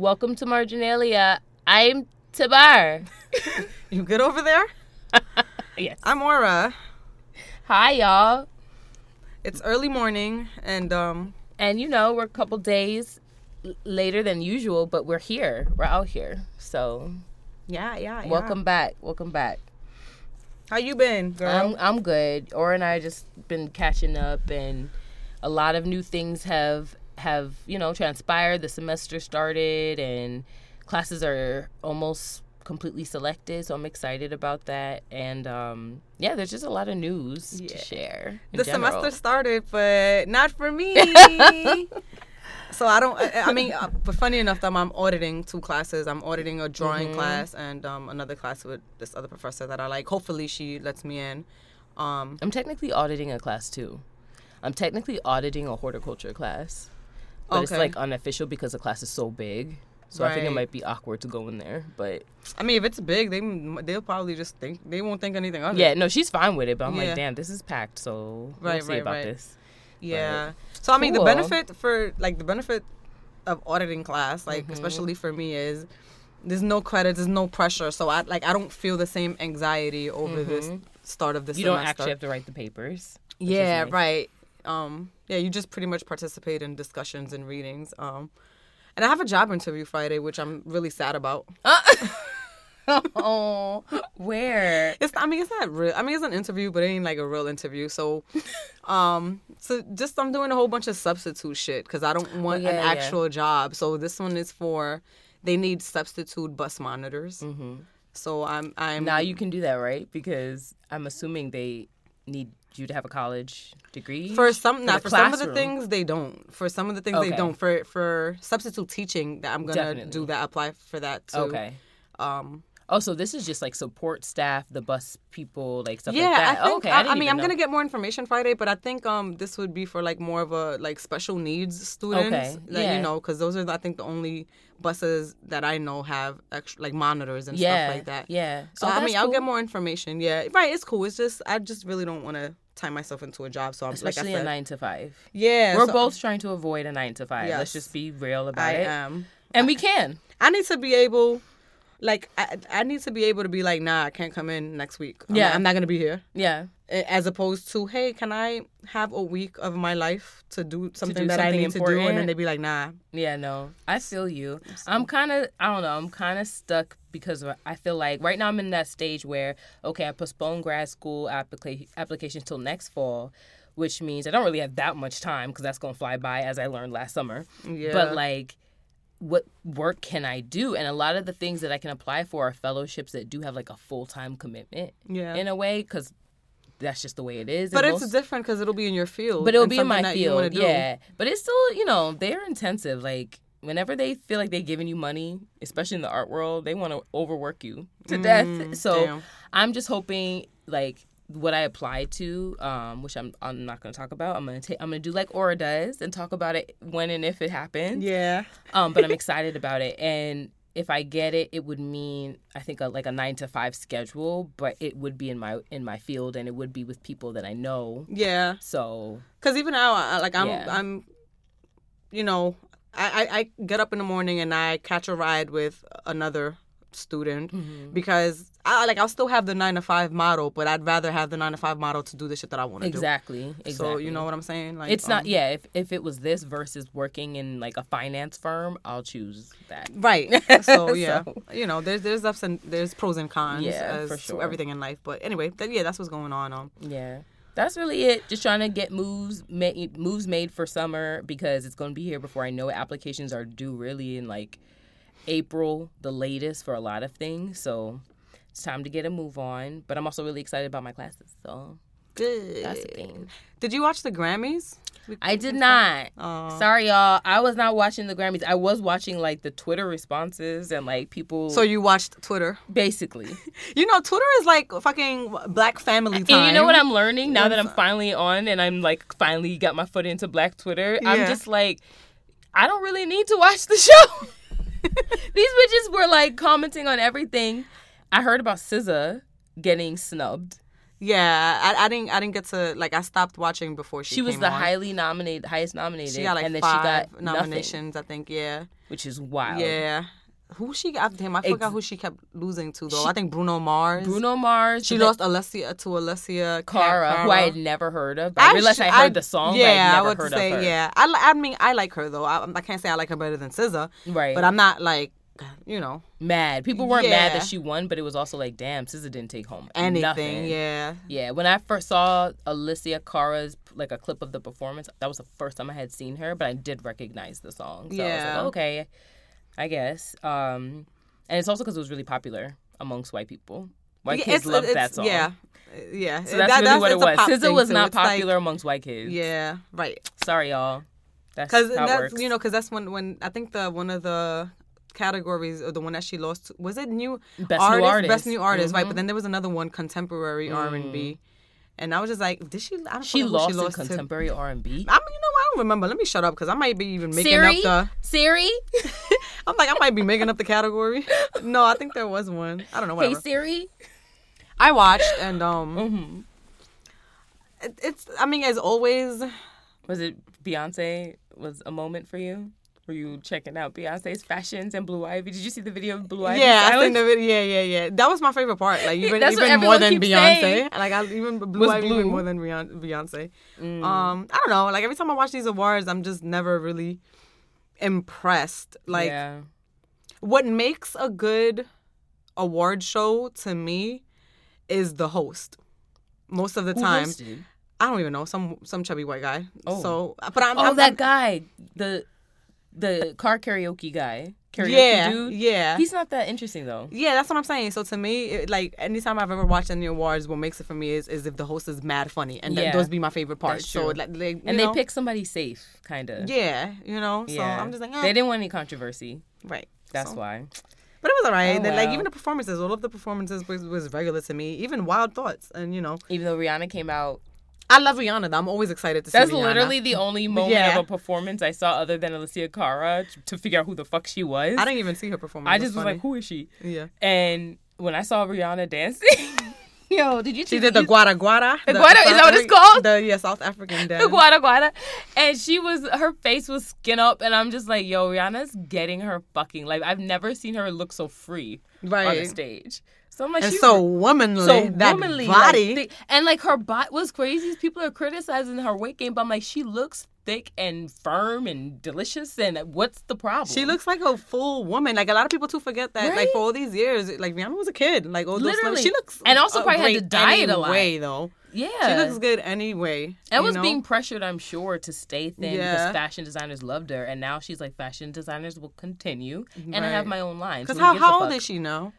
Welcome to Marginalia. I'm Tabar. You good over there? yes. I'm Aura. Hi, y'all. It's early morning, and um, And you know, we're a couple days later than usual, but we're here. We're out here. So, yeah, yeah, yeah. welcome back. Welcome back. How you been, girl? I'm I'm good. Aura and I just been catching up, and a lot of new things have have you know transpired. The semester started, and classes are almost completely selected. So I'm excited about that. And um, yeah, there's just a lot of news to share. the general. semester started, but not for me. so I don't. I, I mean, uh, but funny enough, um, I'm auditing two classes. I'm auditing a drawing Mm-hmm. class and um, another class with this other professor that I like. Hopefully, she lets me in. Um, I'm technically auditing a class too. I'm technically auditing a horticulture class, but it's like unofficial because the class is so big. So I think it might be awkward to go in there, but I mean, if it's big, they they'll probably just think they won't think anything of it. Yeah, no, she's fine with it, but I'm Yeah. like, damn, this is packed, so we'll Right, see right, about right. this. Yeah. So I mean, Cool. the benefit for like the benefit of auditing class, like Mm-hmm. especially for me, is there's no credits, there's no pressure. So I like I don't feel the same anxiety over this start of the Mm-hmm. You semester. don't actually have to write the papers. yeah, nice. right. Um, yeah, you just pretty much participate in discussions and readings. Um, and I have a job interview Friday, which I'm really sad about. oh, where? It's I mean it's not real. I mean it's an interview, but it ain't like a real interview. So, um, so just I'm doing a whole bunch of substitute shit because I don't want Oh, yeah, an yeah. actual job. So this one is for they need substitute bus monitors. Mm-hmm. So I'm I'm Now you can do that, right? Because I'm assuming they need you to have a college degree for some not for some of the things they don't. For some of the things Okay. they don't. For for substitute teaching that I'm gonna Definitely. do that. Apply for that too. Okay. Um. Oh, so this is just like support staff, the bus people, like stuff yeah, like that. I think. okay, I, didn't I mean, I'm know. gonna get more information Friday, but I think um this would be for like more of a like special needs students. Okay, yeah. You know, because those are I think the only buses that I know have extra like monitors and yeah, stuff like that. Yeah. So Oh, I mean, I'll get more information. Yeah, right. It's cool. It's just I just really don't want to tie myself into a job. So I'm especially like I a said, nine to five. yeah. We're so both trying to avoid a nine to five. Yes. Let's just be real about I it, am. and we can. I need to be able. Like I, I need to be able to be like, nah, I can't come in next week. I'm Yeah. not, I'm not gonna be here. Yeah. as opposed to hey can i have a week of my life to do something that i something need to do and then they'd be like nah Yeah, no, I feel you. I'm kind of, I don't know, I'm kind of stuck because I feel like right now I'm in that stage where, okay, I postpone grad school applica- applications till next fall, which means I don't really have that much time because that's going to fly by as I learned last summer. yeah But like, what work can I do? And a lot of the things that I can apply for are fellowships that do have like a full time commitment yeah in a way because that's just the way it is. but in it's most- different because it'll be in your field but it'll be in my something that you wanna field, yeah. But it's still, you know, they're intensive. Like whenever they feel like they're giving you money, especially in the art world, they want to overwork you to death. So Mm, damn. I'm just hoping, like what I applied to, um, which I'm I'm not going to talk about. I'm gonna take I'm gonna do like Aura does and talk about it when and if it happens. yeah Um, but I'm excited about it and. If I get it, it would mean I think a, like a nine to five schedule, but it would be in my in my field and it would be with people that I know. yeah So because even now I, like i'm Yeah. i'm you know I, I i get up in the morning and i catch a ride with another student Mm-hmm. because I like I'll still have the nine to five model, but I'd rather have the nine to five model to do the shit that I want to Exactly. do. Exactly. So you know what I'm saying? Like it's not. um, Yeah. If if it was this versus working in like a finance firm, I'll choose that. Right. So yeah, So- you know, there's there's ups and there's pros and cons Yeah, as for to sure. everything in life. But anyway, that, yeah, that's what's going on. Um, Yeah. That's really it. Just trying to get moves made moves made for summer because it's going to be here before I know it. Applications are due really in like April, the latest for a lot of things. So it's time to get a move on. But I'm also really excited about my classes. So good. that's the thing. Did you watch the Grammys? I did not. Aw. Sorry, y'all. I was not watching the Grammys. I was watching like the Twitter responses and like people. So you watched Twitter? basically, You know, Twitter is like fucking Black family time. and you know what I'm learning now that I'm finally on and I'm like finally got my foot into Black Twitter. I'm just like, I don't really need to watch the show. These bitches were like commenting on everything. I heard about SZA getting snubbed. Yeah, I, I didn't. I didn't get to like. I stopped watching before she. She was the on. highly nominated, highest nominated, She got like and then five she got nominations, nominations. I think. Yeah. which is wild. Yeah. Who she got? Damn, I forgot Ex- who she kept losing to though. She- I think Bruno Mars. Bruno Mars. She lost Alessia to Alessia Cara, Cara. who I had never heard of. I, realized sh- I heard the song, Yeah, but I'd I would heard say yeah. I, I mean, I like her though. I, I can't say I like her better than SZA, Right. but I'm not like, you know, mad. People weren't mad that she won, but it was also like, damn, SZA didn't take home anything. nothing. Yeah. Yeah, when I first saw Alessia Cara's like a clip of the performance, that was the first time I had seen her, but I did recognize the song. So I was Yeah. like, okay, I guess. Um, and it's also because it was really popular amongst white people. White Yeah, kids loved that song. Yeah. Yeah. So that's That- really what it was. SZA was not It's like- popular amongst white kids. yeah. Right. Sorry, y'all. That's Because how it that's works. you know because that's when when I think the one of the categories or the one that she lost was it new Best new artist. best new artist right Mhm. but then there was another one contemporary R and B and I was just like did she I don't she lost, she lost contemporary R and B. I mean, you know? I don't remember. Let me shut up because I might be even making Siri, up the Siri. I'm like I might be making up the category. No, I think there was one. I don't know. What. Hey Whatever. Siri. I watched and um, hmm it, it's. I mean, as always, Was it Beyonce? Was a moment for you? Were you checking out Beyonce's fashions and Blue Ivy? Did you see the video of Blue Ivy? yeah, I seen the video. Yeah, yeah, yeah. That was my favorite part. Like even even more than Beyonce. saying. Like I even Blue Was Ivy even more than Beyonce. Beyonce. Mm. Um, I don't know. Like every time I watch these awards, I'm just never really impressed. Like yeah. what makes a good award show to me is the host. Most of the Who time, hosted? I don't even know some some chubby white guy. Oh. So, but I'm Oh, I'm, that I'm- guy, the the car karaoke guy, karaoke yeah, dude. yeah. He's not that interesting though. Yeah, that's what I'm saying. So to me, it, like anytime I've ever watched any awards, what makes it for me is is if the host is mad funny, and th- those be my favorite parts. So like, like, And you they pick somebody safe, kind of. yeah, you know. So Yeah. I'm just like, eh, They didn't want any controversy. right. That's So- why. But it was alright. Oh, Then, Like even the performances, all of the performances was, was regular to me. Even Wild Thoughts, and you know, Even though Rihanna came out, I love Rihanna. though. I'm always excited to see. Her. That's Rihanna. literally the only moment Yeah. of a performance I saw other than Alessia Cara to figure out who the fuck she was. I didn't even see her performance. I just was funny. like, who is she? yeah. And when I saw Rihanna dancing, yo, did you? She did the gwara gwara. The gwara- is that what it's called? The yeah, South African dance. the gwara gwara, and she was her face was skin up, and I'm just like, yo, Rihanna's getting her fucking life. I've never seen her look so free on the stage. So I'm like, And she's so womanly. so that womanly, body. like, and like her body was crazy. People are criticizing her weight gain, but I'm like, she looks thick and firm and delicious. And what's the problem? She looks like a full woman. Like a lot of people too forget that. Like for all these years, like Rihanna was a kid. Like all those Literally. she looks And also probably had to diet a lot. anyway, though. yeah, She looks good anyway. And was know? being pressured, I'm sure, to stay thin Yeah. because fashion designers loved her, and now she's like, fashion designers will continue, and I have my own line. Because so how, how old is she now?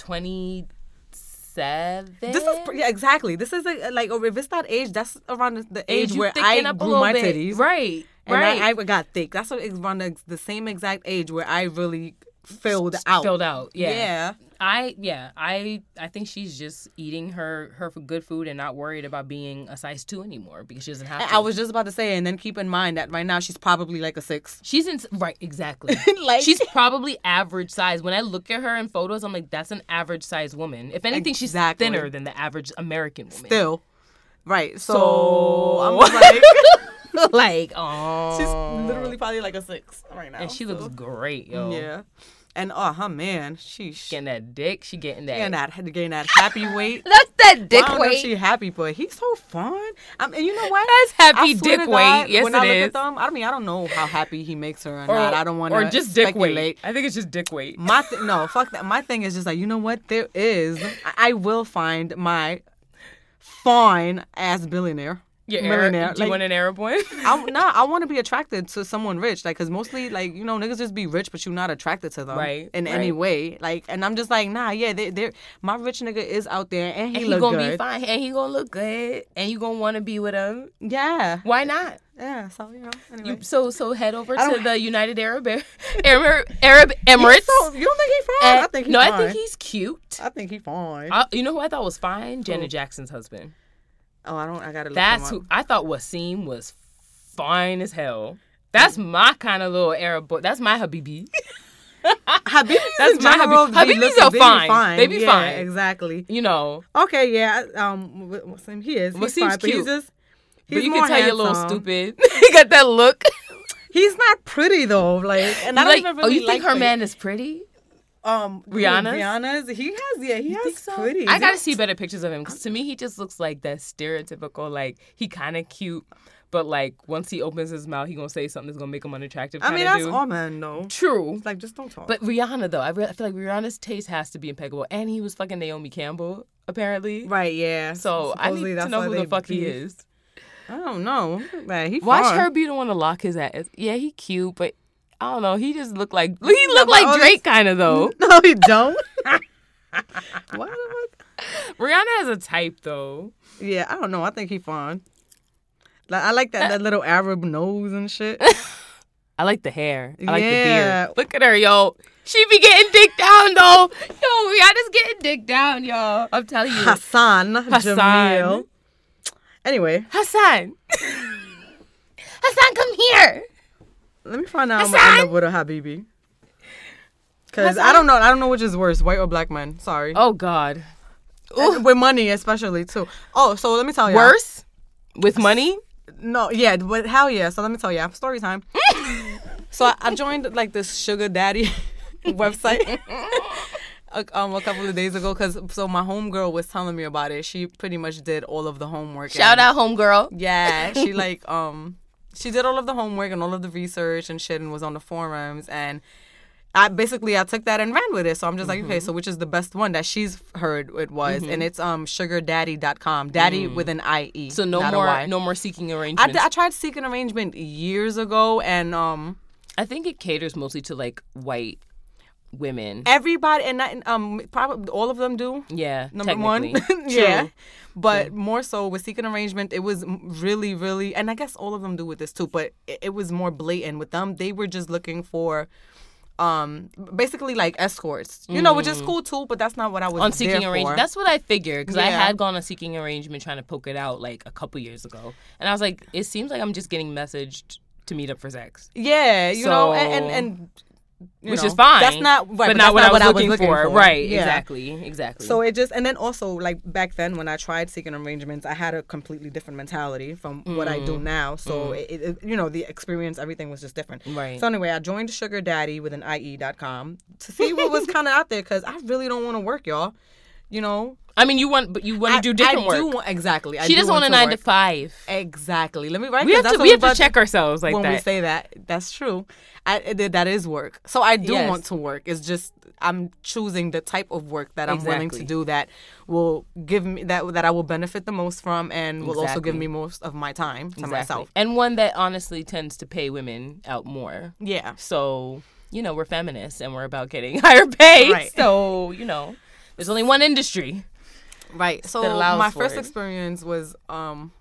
Twenty seven. This is yeah, exactly. This is a, like if it's that age, that's around the, the age, age where I grew my bit. titties, right? and right. I, I got thick. That's around the, the same exact age where I really filled out. filled out. Yeah. yeah. I yeah I I think she's just eating her her good food and not worried about being a size two anymore because she doesn't have. To. I was just about to say, and then keep in mind that right now she's probably like a six. She's in right exactly. like she's probably average size. When I look at her in photos, I'm like, that's an average size woman. If anything, Exactly. she's thinner than the average American woman. still right. So, So- I'm like. like, oh, She's literally probably like a six right now. and she so- looks great, yo. Yeah. And oh, her man, she's Getting that dick, she getting that. getting that getting that happy weight. That's that dick I don't know weight. she happy, but he's so fun. Um, and you know what? That's happy I dick God, weight. Yes, when it I look is. At them, I don't mean, I don't know how happy he makes her or, or, not. I don't want to or just dick speculate. weight. I think it's just dick weight. My th- no, fuck that. My thing is just like you know what? There is. I, I will find my fine ass billionaire. Yeah, millionaire. Arab, do you want an Arab one? I no, I want to be attracted to someone rich, like, cause mostly, like, you know, niggas just be rich, but you're not attracted to them, Right, In any way, like, and I'm just like, nah, yeah, they, they're my rich nigga is out there, and he, and he gonna good, be fine, and he gonna look good, and you gonna want to be with him. yeah, Why not? Yeah. So you know, anyway. You, so so head over to the United Arab Arab, Arab Emirates. So- you don't think he's fine? I think he's no, fine. I think he's cute. I think he's fine. I, you know who I thought was fine? Janet Jackson's husband. oh, I don't. I gotta. Look That's who. I thought Wissam was fine as hell. That's my kind of little Arab boy. That's my habibi. Habibis That's my general, Habib- Habibis are be fine. They be yeah, fine. Exactly. You know, Okay, yeah. Um, what's? He is. Well, He's fine, but he's just. But you can tell you're a little stupid. he got that look. He's not pretty though. Like, and I don't like, even oh, really you think her man is pretty? Um, Rihanna's? Rihanna's. He has. Yeah, he has think so? pretty. I gotta see better pictures of him because to me he just looks like that stereotypical like he kind of cute, but like once he opens his mouth he gonna say something that's gonna make him unattractive. I mean, that's dude. all men though. True. It's like just don't talk. But Rihanna though, I, re- I feel like Rihanna's taste has to be impeccable, and he was fucking Naomi Campbell apparently. right, yeah. So I need to know who the fuck he is. I don't know. Man, he Watch her be the one to lock his ass. Yeah, he cute, but I don't know. He just looked like he but looked like Drake kind of though. No, he don't. Why the fuck? Rihanna has a type though. Yeah, I don't know. I think he fine. Like I like that uh, that little Arab nose and shit. I like the hair. I like Yeah. the beard. Look at her, yo. She be getting dick down though. Yo, Rihanna's getting dick down, y'all. I'm telling you. Hassan, Hassan. Jameel. Anyway, Hassan. Hassan, come here. let me find out I'm gonna end up with a Habibi. Cause I don't know. I don't know which is worse, white or black men. Sorry. Oh God. And with money, especially too. Oh, so let me tell you. Worse? With money? No, yeah, but hell yeah. So let me tell you, story time. so I, I joined like this sugar daddy website a, um, a couple of days ago because so my homegirl was telling me about it. She pretty much did all of the homework. Shout and- out, homegirl. Yeah, she like um she did all of the homework and all of the research and shit and was on the forums and I basically I took that and ran with it. So I'm just like, okay, so which is the best one that she's heard it was and it's um sugardaddie.com. Daddy with an IE. So no more, no more seeking arrangement. I, I tried seeking arrangement years ago and um I think it caters mostly to like white women. everybody and not, um probably all of them do. Yeah, Number one, yeah, True. but more so with seeking arrangement, it was really, really, and I guess all of them do with this too. But it, it was more blatant with them. They were just looking for, um, basically like escorts, you know, which is cool too. But that's not what I was Mm. on seeking arrangement. That's what I figured because I had gone on seeking arrangement trying to poke it out like a couple years ago, and I was like, it seems like I'm just getting messaged to meet up for sex, yeah, you know, and and, and which know, is fine. That's not right, but, but, not that's what, not I, was looking for. Right? Yeah. Exactly. Exactly. So it just and then also like back then when I tried seeking arrangements, I had a completely different mentality from what I Mm. do now. So it, it, you know the experience, everything was just different. Right. So anyway, I joined Sugar Daddy with an IE.com to see what was kind of out there because I really don't want to work, y'all. You know, I mean, you want, but you want to do different I work. Do want, exactly. I she do doesn't want a to nine to work. five. Exactly. Let me write. We 'cause have that's to what we have about to check ourselves like that. when we that. say that. That's true. I, that is work. So I do Yes. want to work. It's just I'm choosing the type of work that I'm willing to Exactly. do that will give me that that I will benefit the most from and will also give Exactly. me most of my time to myself. and one that honestly tends to pay women out more. Yeah. So you know, we're feminists and we're about getting higher pay. Right. So you know, there's only one industry. Right. So my first it. experience was um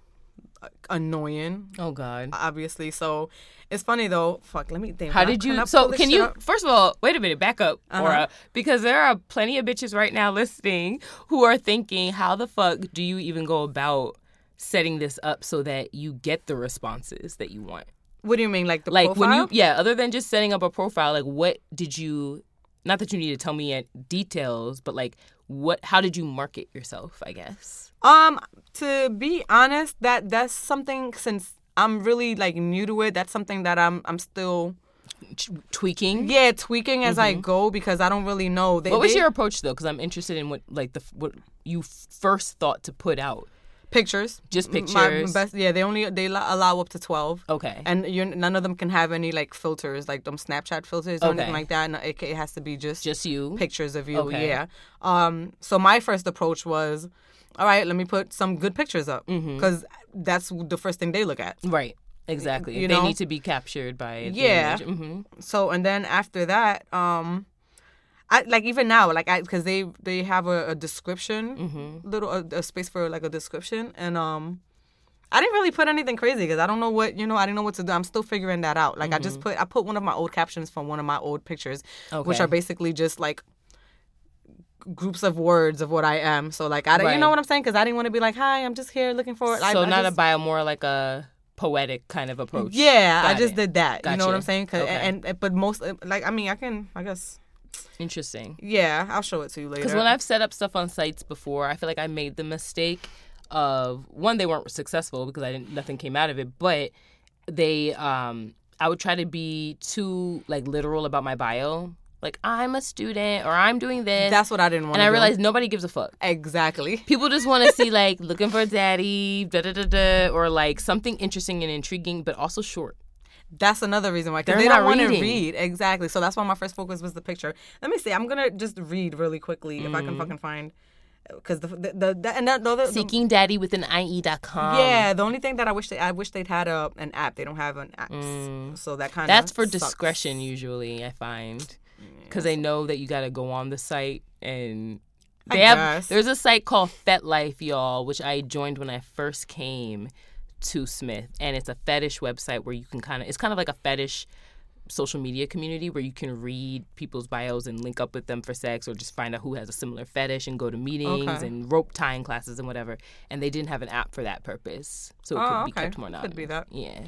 annoying, Oh God. obviously. So it's funny though. Fuck, let me think. How did you? So can you? up? First of all, wait a minute. Back up, Uh-huh. Aura, because there are plenty of bitches right now listening who are thinking, how the fuck do you even go about setting this up so that you get the responses that you want? What do you mean, like the Like profile? when you, yeah. Other than just setting up a profile, like what did you? Not that you need to tell me details, but like what? How did you market yourself? I guess. Um, to be honest, that that's something since I'm really like new to it. That's something that I'm I'm still tweaking. yeah tweaking as I go because I don't really know. They, Mm-hmm. What was they- your approach though? Because I'm interested in what like the what you first thought to put out. Pictures? Just My pictures. best, yeah. They only they allow up to twelve. Okay. And you're, none of them can have any like filters, like them Snapchat filters or anything like that. No, it, it has to be just just you. pictures of you. Okay. Yeah. Um. So my first approach was, all right, let me put some good pictures up Mm-hmm. because that's the first thing they look at. Right. Exactly. You they know? need to be captured by the Yeah. hmm So and then after that, um, I like even now, like I because they they have a, a description, Mm-hmm. little a, a space for like a description, and um. I didn't really put anything crazy because I don't know what you know. I didn't know what to do. I'm still figuring that out. Like I just put I put one of my old captions from one of my old pictures, which Mm-hmm. Are basically just like groups of words of what I am. So like I don't- you know what I'm saying? Because I didn't want to be like, hi, I'm just here looking for. So I not just- a bio, more like a poetic kind of approach. Yeah, I just it. did that. You know what I'm saying? Okay. and, and but most like I mean I can I guess Interesting. yeah, I'll show it to you later. Because when I've set up stuff on sites before, I feel like I made the mistake of one, they weren't successful because I didn't nothing came out of it, but they um I would try to be too like literal about my bio. Like I'm a student or I'm doing this. that's what I didn't want. and I realized nobody gives a fuck. exactly. People just want to see like looking for a daddy, da da da da, or like something interesting and intriguing, but also short. That's another reason why. Because they don't want to read. Exactly. So that's why my first focus was the picture. Let me see. I'm gonna just read really quickly if I Mm. can fucking find. Because the, the the the and that, the, the, Seeking daddy with an IE.com. yeah, the only thing that I wish they I wish they'd had a an app. They don't have an app, so that kind of Mm. That's for discretion usually, I find. Because they know that you got to go on the site and I they have guess. there's a site called FetLife, y'all, which I joined when I first came to Smith, and it's a fetish website where you can kind of it's kind of like a fetish social media community where you can read people's bios and link up with them for sex or just find out who has a similar fetish and go to meetings Okay. and rope tying classes and whatever. And they didn't have an app for that purpose, so it Oh, could be kept more anonymous. Could be that. Yeah.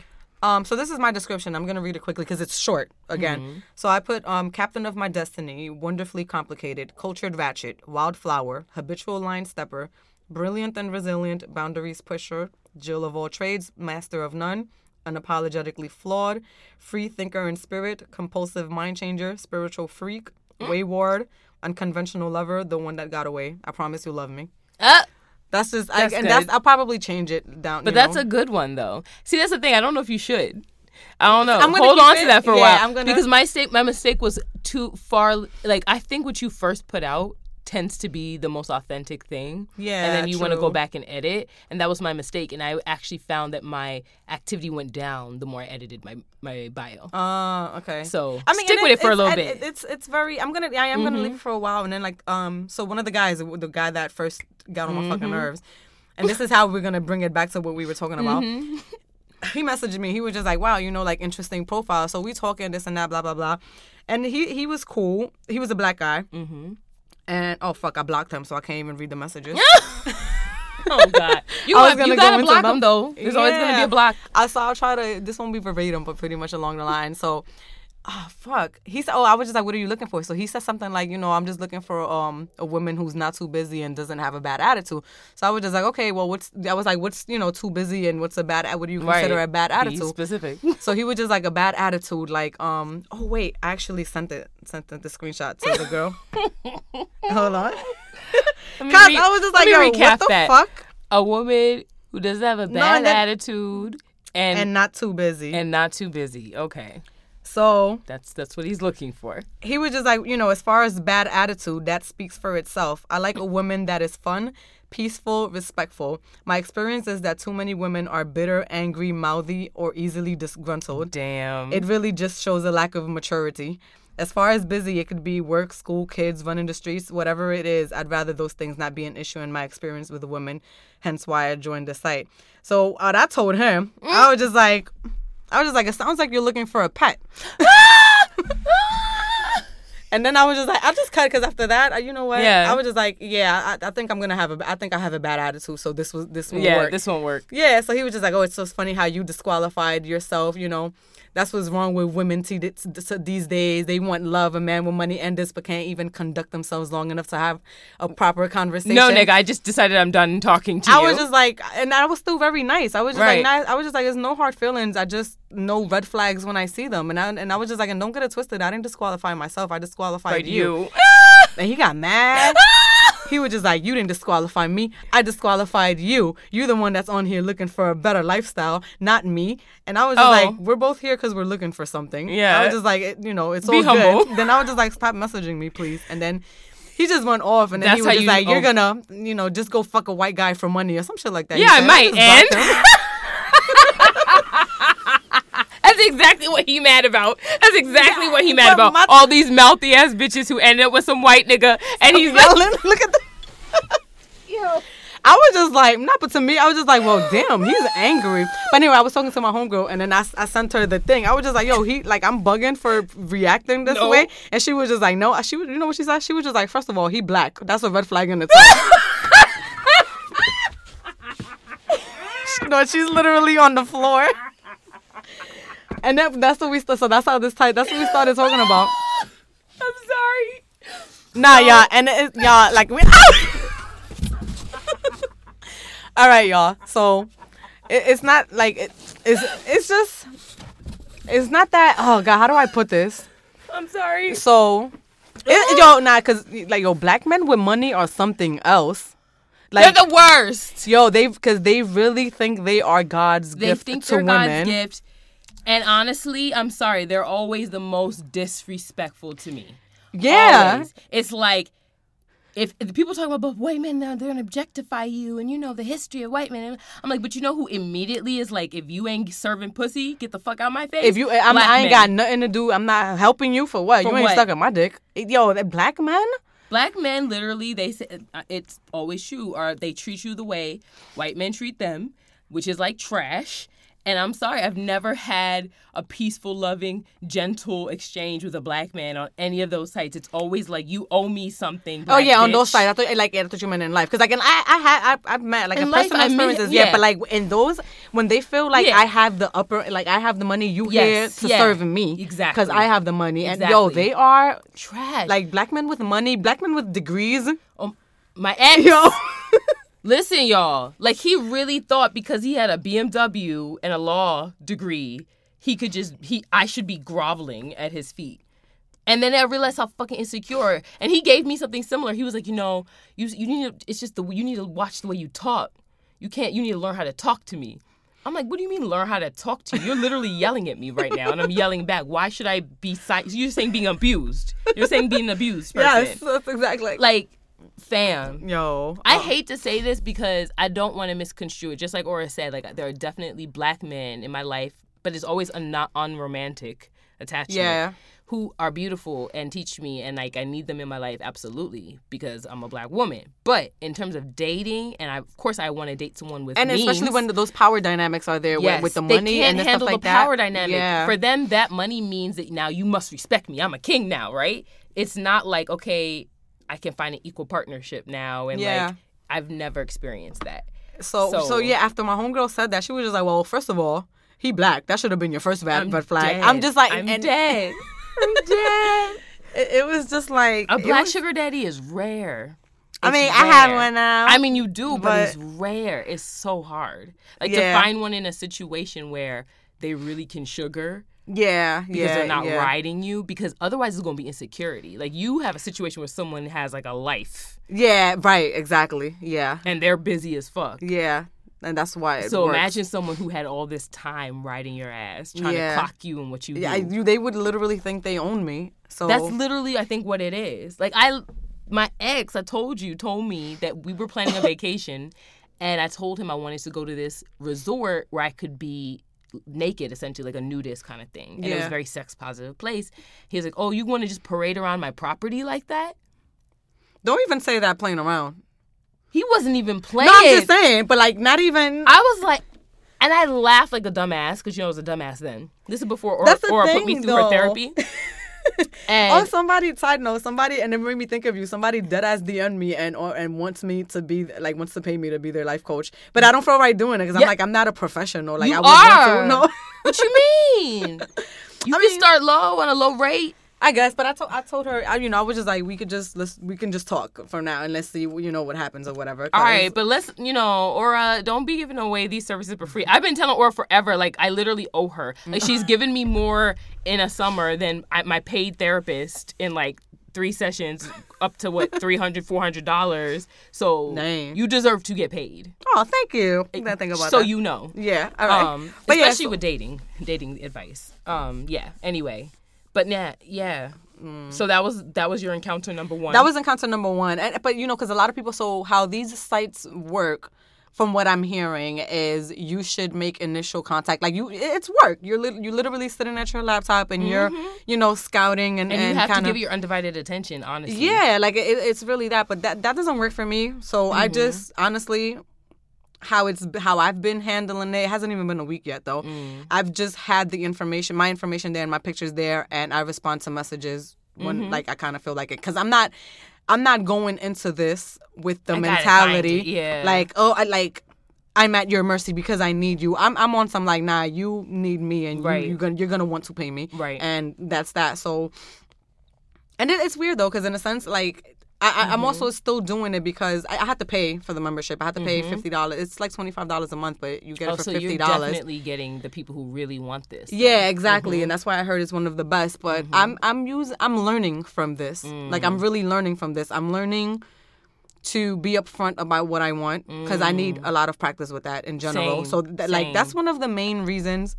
Um, so this is my description. I'm gonna read it quickly because it's short. Again, Mm-hmm. so I put um, captain of my destiny, wonderfully complicated, cultured ratchet, wildflower, habitual line stepper, brilliant and resilient, boundaries pusher, Jill of all trades, master of none, unapologetically flawed, free thinker in spirit, compulsive mind changer, spiritual freak, Mm. wayward, unconventional lover, the one that got away. I promise you'll love me. Uh, That's just, That's I, and good. that's I'll probably change it down. But that's know. a good one though. See, that's the thing. I don't know if you should. I don't know. I'm gonna Hold on it. to that for a Yeah, while. I'm gonna- Because my mistake, my mistake was too far. Like I think what you first put out tends to be the most authentic thing. Yeah, And then you want to go back and edit, and that was my mistake. And I actually found that my activity went down the more I edited my my bio. Uh, okay. So I mean, stick with it for a little bit. Mm-hmm. It's it's very. I'm gonna. I am gonna leave it for a while, and then like um. So one of the guys, the guy that first got on my fucking Mm-hmm. nerves, and this is how we're gonna bring it back to what we were talking about. Mm-hmm. He messaged me. He was just like, "Wow, you know, like interesting profile." So we talking this and that, blah blah blah, and he he was cool. He was a black guy. And oh fuck, I blocked him, so I can't even read the messages. oh God, you, I was got, gonna you go gotta into block them. them though. There's always gonna be a block. I saw. I'll try to. This won't be verbatim, but pretty much along the line. So, oh fuck. He said, "Oh, I was just like, what are you looking for?" So he said something like, you know, I'm just looking for um a woman who's not too busy and doesn't have a bad attitude. So I was just like, okay, well, what's? I was like, what's you know too busy and what's a bad? What do you consider Right. a bad Be attitude? specific. So he was just like a bad attitude, like um. Oh wait, I actually sent it, sent the, the screenshot to the girl. Hold on, cause re- I was just like, yo, what the that. fuck? a woman who doesn't have a bad and then- attitude And and not too busy. And not too busy. Okay, so that's that's what he's looking for. he was just like, you know, as far as bad attitude, that speaks for itself. I like a woman that is fun, peaceful, respectful. My experience is that too many women are bitter, angry, mouthy, or easily disgruntled. Damn. It really just shows a lack of maturity. As far as busy, it could be work, school, kids, running the streets, whatever it is. I'd rather those things not be an issue in my experience with a woman. Hence why I joined the site. So what I told him, I mm. was just like, I was just like, it sounds like you're looking for a pet. And then I was just like, I just cut because after that, you know what? Yeah. I was just like, yeah, I, I think I'm gonna have a, I think I have a bad attitude, so this was this will yeah, work. this won't work. Yeah, so he was just like, "Oh, it's so funny how you disqualified yourself. You know, that's what's wrong with women t- t- these days. They want love, a man with money, and this, but can't even conduct themselves long enough to have a proper conversation." No, nigga, I just decided I'm done talking to I you. I was just like, and I was still very nice. I was just Right. like, nice. I was just like, there's no hard feelings. I just know red flags when I see them, and I and I was just like, and don't get it twisted. I didn't disqualify myself. I disqualified you. you. And he got mad. he was just like, You didn't disqualify me. I disqualified you. You're the one that's on here looking for a better lifestyle, not me. And I was just Oh. like, We're both here because we're looking for something. Yeah. I was just like, it- You know, it's Be all humble. good. Then I was just like, Stop messaging me, please. And then he just went off. And then That's he was just you- like, You're oh. gonna, you know, just go fuck a white guy for money or some shit like that. Yeah, I might, him. That's exactly what he mad about. That's exactly what he mad about. my- All these mouthy ass bitches who ended up with some white nigga, and he's like, yelling. Look at the. I was just like, not, but to me, I was just like, well, damn, he's angry. But anyway, I was talking to my homegirl, and then I, I sent her the thing. I was just like, yo, he, like, I'm bugging for reacting this No. way. And she was just like, no. She was, you know what she said? She was just like, first of all, he black. That's a red flag in itself. no, she's literally on the floor. And that, that's what we, st- so that's how this type, that's what we started talking about. I'm sorry. Nah, y'all, and it, y'all like we. All right, y'all. So it, it's not like it, it's it's just it's not that. Oh God, how do I put this? I'm sorry. So, it, yo, nah, cause like yo, black men with money are something else. Like They're the worst. yo, they because they really think they are God's They gift think to they're women. God's gift. And honestly, I'm sorry, they're always the most disrespectful to me. Yeah, Always. It's like if, if the people talk about but white men now they're gonna objectify you and you know the history of white men. I'm like, but you know who immediately is like, if you ain't serving pussy, get the fuck out my face. if you, I'm, I ain't men. got nothing to do. I'm not helping you for what? For you ain't what? stuck in my dick. Yo, that black man. Black men literally they say uh, it's always true or they treat you the way white men treat them, which is like trash. And I'm sorry, I've never had a peaceful, loving, gentle exchange with a black man on any of those sites. It's always like you owe me something. Oh yeah, on those sites. I thought like yeah, I thought you meant in life because like in, I I had I, I've met like In in life, personal I mean, experiences. yeah. yeah. but like in those when they feel like Yeah. I have the upper like I have the money, you Yes, here to yeah. serve me Exactly. because I have the money and yo they are Trash. like black men with money, black men with degrees. um, my ex. Yo, Listen, y'all. Like he really thought because he had a BMW and a law degree, he could just he I should be groveling at his feet. And then I realized how fucking insecure. And he gave me something similar. He was like, you know, you you need to. It's just the you need to watch the way you talk. You can't. You need to learn how to talk to me. I'm like, what do you mean learn how to talk to you? You're literally yelling at me right now, and I'm yelling back. Why should I be? Si- You're saying being abused. You're saying being abused person. yes, that's exactly. Like, fam. yo, I uh, hate to say this because I don't want to misconstrue it. Just like Aura said, like there are definitely black men in my life, but it's always a not unromantic attachment. Yeah. Who are beautiful and teach me and like I need them in my life absolutely because I'm a black woman. But in terms of dating, and I, of course I want to date someone with and especially when those power dynamics are there yes, with, with the money and the handle stuff like the that. power dynamic. Yeah, For them, that money means that now you must respect me. I'm a king now, right? It's not like okay, I can find an equal partnership now, and Yeah. like I've never experienced that. So, so So- yeah, after my homegirl said that, she was just like, "Well, first of all, he black. That should have been your first I'm red flag." dead. I'm just like, I'm and- dead. I'm dead. It, it was just like A black was- sugar daddy is rare. I It's mean, I have one now. I mean, you do, but, but- it's rare. It's so hard. Like Yeah. to find one in a situation where they really can sugar yeah, because yeah, they're not yeah. riding you. Because otherwise, it's gonna be insecurity. Like you have a situation where someone has like a life Yeah, right, exactly. Yeah, and they're busy as fuck. yeah, and that's why. It So works. imagine someone who had all this time riding your ass, trying Yeah. to clock you and what you do. Yeah, I, you, they would literally think they own me. So That's literally, I think, what it is. Like I, my ex, I told you, told me that we were planning a vacation, and I told him I wanted to go to this resort where I could be naked, essentially like a nudist kind of thing, and it was a very sex positive place. He was like, "Oh, you want to just parade around my property like that?" don't even say that playing around. He wasn't even playing. No, I'm just saying, but like not even. I was like, and I laughed like a dumbass because you know I was a dumbass then. This is before or, or put me thing, through her though. therapy. Oh, somebody side note, somebody and it made me think of you. Somebody dead ass DM me and or and wants me to be like wants to pay me to be their life coach, but I don't feel right doing it because I'm like I'm not a professional. Like You I would want are. to. No, what you mean? You I can mean- start low on a low rate. I guess, but I told I told her, I, you know, I was just like, we could just let's we can just talk for now and let's see, you know, what happens or whatever. All right, but let's, you know, Aura, don't be giving away these services for free. I've been telling Aura forever, like, I literally owe her. Like, she's given me more in a summer than I, my paid therapist in like three sessions, up to what, $300, $400. So Dang. you deserve to get paid. Oh, thank you. I didn't think about so that. you know. yeah, all right. Um, but yeah, especially so- with dating, dating advice. Um, yeah. Anyway, but yeah, yeah. So that was that was your encounter number one. Mm. That was encounter number one. And, but you know, because a lot of people, so how these sites work, from what I'm hearing, is you should make initial contact. Like you, it's work. You're lit you literally sitting at your laptop and you're, you know, scouting and, and you have to kind give your undivided attention. Honestly. yeah, like it, it's really that. But that that doesn't work for me. So I just honestly. How it's how I've been handling it. it hasn't even been a week yet though. I've just had the information, my information there, and my pictures there, and I respond to messages when like I kind of feel like it because I'm not I'm not going into this with the I mentality yeah. like oh I like I'm at your mercy because I need you. I'm I'm on some like nah you need me and Right. you you're gonna you're gonna want to pay me Right. and that's that. So And it, it's weird though, because in a sense, like I, I, Mm-hmm. I'm also still doing it because I, I had to pay for the membership. I had to pay fifty dollars. It's like twenty five dollars a month, but you get Mm-hmm. Oh, it for so fifty you're dollars. definitely getting the people who really want this. Yeah, exactly, Mm-hmm. and that's why I heard it's one of the best. But I'm I'm using I'm learning from this. Like Mm. I'm really learning from this. I'm learning to be upfront about what I want because I need a lot of practice with that in general. Mm. Same, so th- like that's one of the main reasons.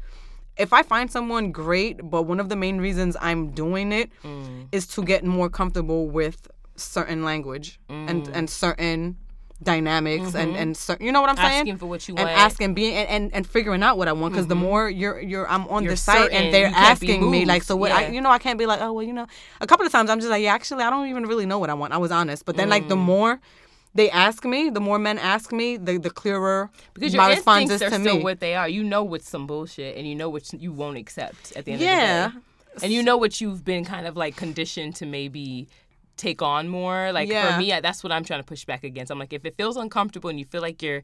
If I find someone great, but one of the main reasons I'm doing it is Mm. to get more comfortable with certain language and Mm. and certain dynamics and and cer- you know what I'm saying Mm-hmm. Asking for what you and want. asking being and, and, and figuring out what I want because the more you're you're I'm on Mm-hmm. You're the site certain, and they're you can't be asking me like so what I you know I can't be like oh well you know a couple of times I'm just like yeah actually I don't even really know what I want I was honest but then like Mm. the more they ask me the more men ask me the the clearer because your my response instincts is are to still me what they are. You know what's some bullshit, and you know what you won't accept at the end Yeah. of the day. And you know what you've been kind of like conditioned to maybe take on more. Like Yeah. for me, I, that's what I'm trying to push back against. I'm like, if it feels uncomfortable and you feel like you're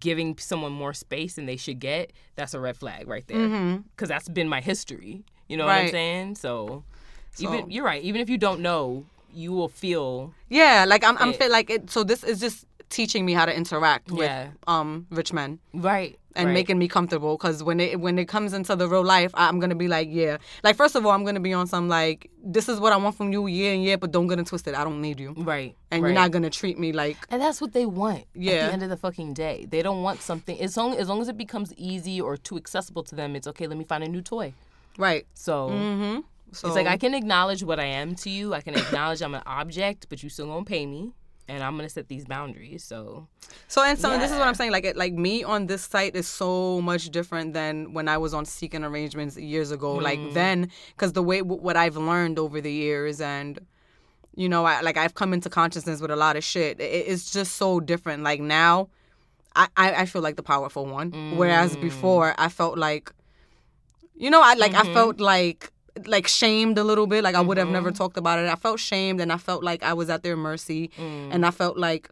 giving someone more space than they should get, that's a red flag right there. Because that's been my history. You know what I'm Mm-hmm. Saying? So, So- even you're right. Even if you don't know, you will feel yeah like I'm I'm feel like it so this is just teaching me how to interact with Yeah. um rich men right and right. making me comfortable because when it when it comes into the real life i'm gonna be like yeah like first of all i'm gonna be on some like this is what i want from you yeah and yeah but don't get it twisted i don't need you right, and right. you're not gonna treat me like And that's what they want. yeah At the end of the fucking day, they don't want something. As long as long as it becomes easy or too accessible to them, it's okay. Let me find a new toy. right So mm-hmm so it's like I can acknowledge what I am to you. I can acknowledge I'm an object, but you still gonna pay me, and I'm gonna set these boundaries. So so and so this is what i'm saying like it like me on this site is so much different than when i was on seeking arrangements years ago like Mm. then because the way what i've learned over the years and you know I, like i've come into consciousness with a lot of shit it, it's just so different like now I, I I feel like the powerful one whereas Mm. before i felt like you know i like Mm-hmm. i felt like like shamed a little bit like i would have never talked about it i felt shamed and i felt like i was at their mercy Mm. and i felt like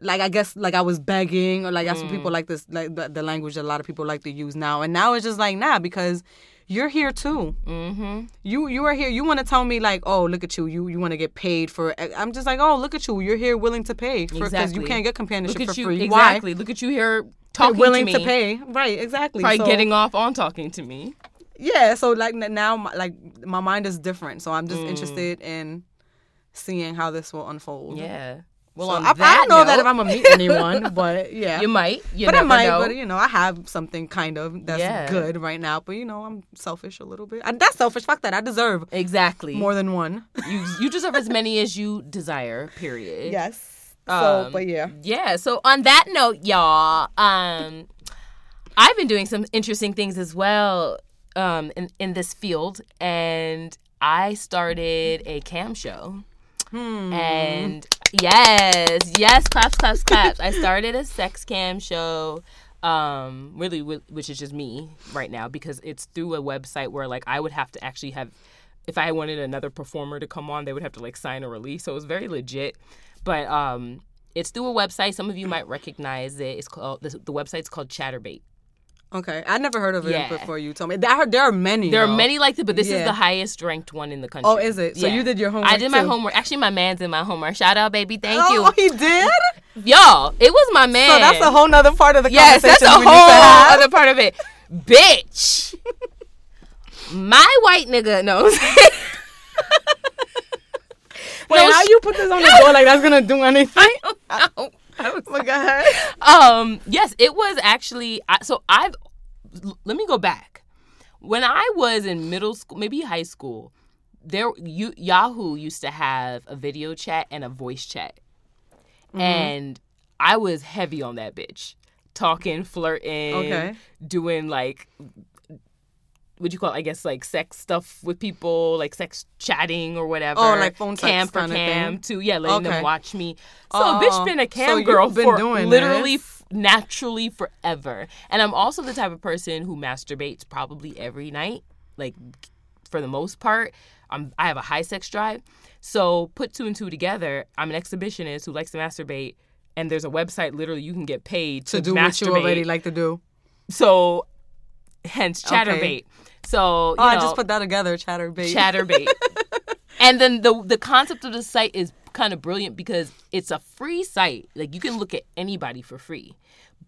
like I guess like I was begging or like that's what Mm. people like this like the, the language that a lot of people like to use now. And now it's just like nah because you're here too. mm-hmm. You you are here. You want to tell me like oh look at you you you want to get paid for. I'm just like oh look at you. You're here willing to pay because Exactly. you can't get companionship for you free. exactly. Look at you here Why? talking willing to to, pay right exactly. probably So- getting off on talking to me. Yeah. So like now my, like my mind is different. So I'm just Mm. interested in seeing how this will unfold. Yeah. Well, So on I, I don't know that if I'm gonna meet anyone, but yeah. You might. You but I might, know. but you know, I have something kind of that's Yeah. good right now. But you know, I'm selfish a little bit. I, that's selfish. Fuck that. I deserve exactly. more than one. you you deserve as many as you desire. Period. Yes. Um, so, but yeah. Yeah. So on that note, y'all, um, I've been doing some interesting things as well um, in in this field, and I started a cam show. Hmm. And yes, yes, claps, claps, claps. I started a sex cam show. Um, really, which is just me right now because it's through a website where like I would have to actually have, if I wanted another performer to come on, they would have to like sign a release. So it was very legit. But um, it's through a website. Some of you might recognize it. It's called the, the website's called Chaturbate. Okay, I never heard of it Yeah. before you told me. I heard there are many. There are many like this, but this is the highest ranked one in the country. Oh, is it? So you did your homework I did my too? homework. Actually, my man did my homework. Shout out, baby. Thank you. Oh, you. he did. Y'all, it was my man. So that's a whole nother part of the yes, that's conversation a whole other part of it, bitch. my white nigga knows. Wait, No, how sh- you put this on the door like that's gonna do anything? I was- But go ahead. um, yes, it was actually. So I've. Let me go back. When I was in middle school, maybe high school, there you Yahoo used to have a video chat and a voice chat, Mm-hmm. and I was heavy on that bitch, talking, flirting, Okay. doing like. What you call? It? I guess like sex stuff with people, like sex chatting or whatever. Oh, like phone cam for cam too. Yeah, letting Okay. them watch me. So Oh, bitch been a cam you've girl been for literally f- naturally forever. And I'm also the type of person who masturbates probably every night, like for the most part. I'm, I have a high sex drive. So put two and two together, I'm an exhibitionist who likes to masturbate. And there's a website literally you can get paid to, To do masturbate. what you already like to do. So, hence Okay. Chaturbate. So you Oh, I just put that together, chaturbate. Chaturbate. and then the the concept of the site is kind of brilliant because it's a free site. Like you can look at anybody for free.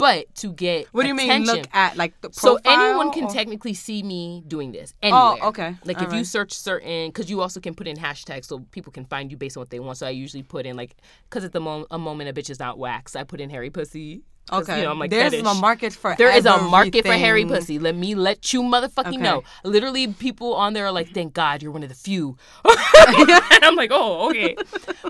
But to get What do you mean? Look at like the so anyone can or- technically see me doing this oh, anywhere. Oh, okay. Like if you search certain, because you also can put in hashtags so people can find you based on what they want. So I usually put in like, because at the mo- a moment a bitch is not wax, I put in hairy pussy. Okay. you know, I'm like There's a market for There is a market for hairy pussy. Let me let you motherfucking Okay. know. Literally, people on there are like, "Thank God you're one of the few." and I'm like, "Oh, okay."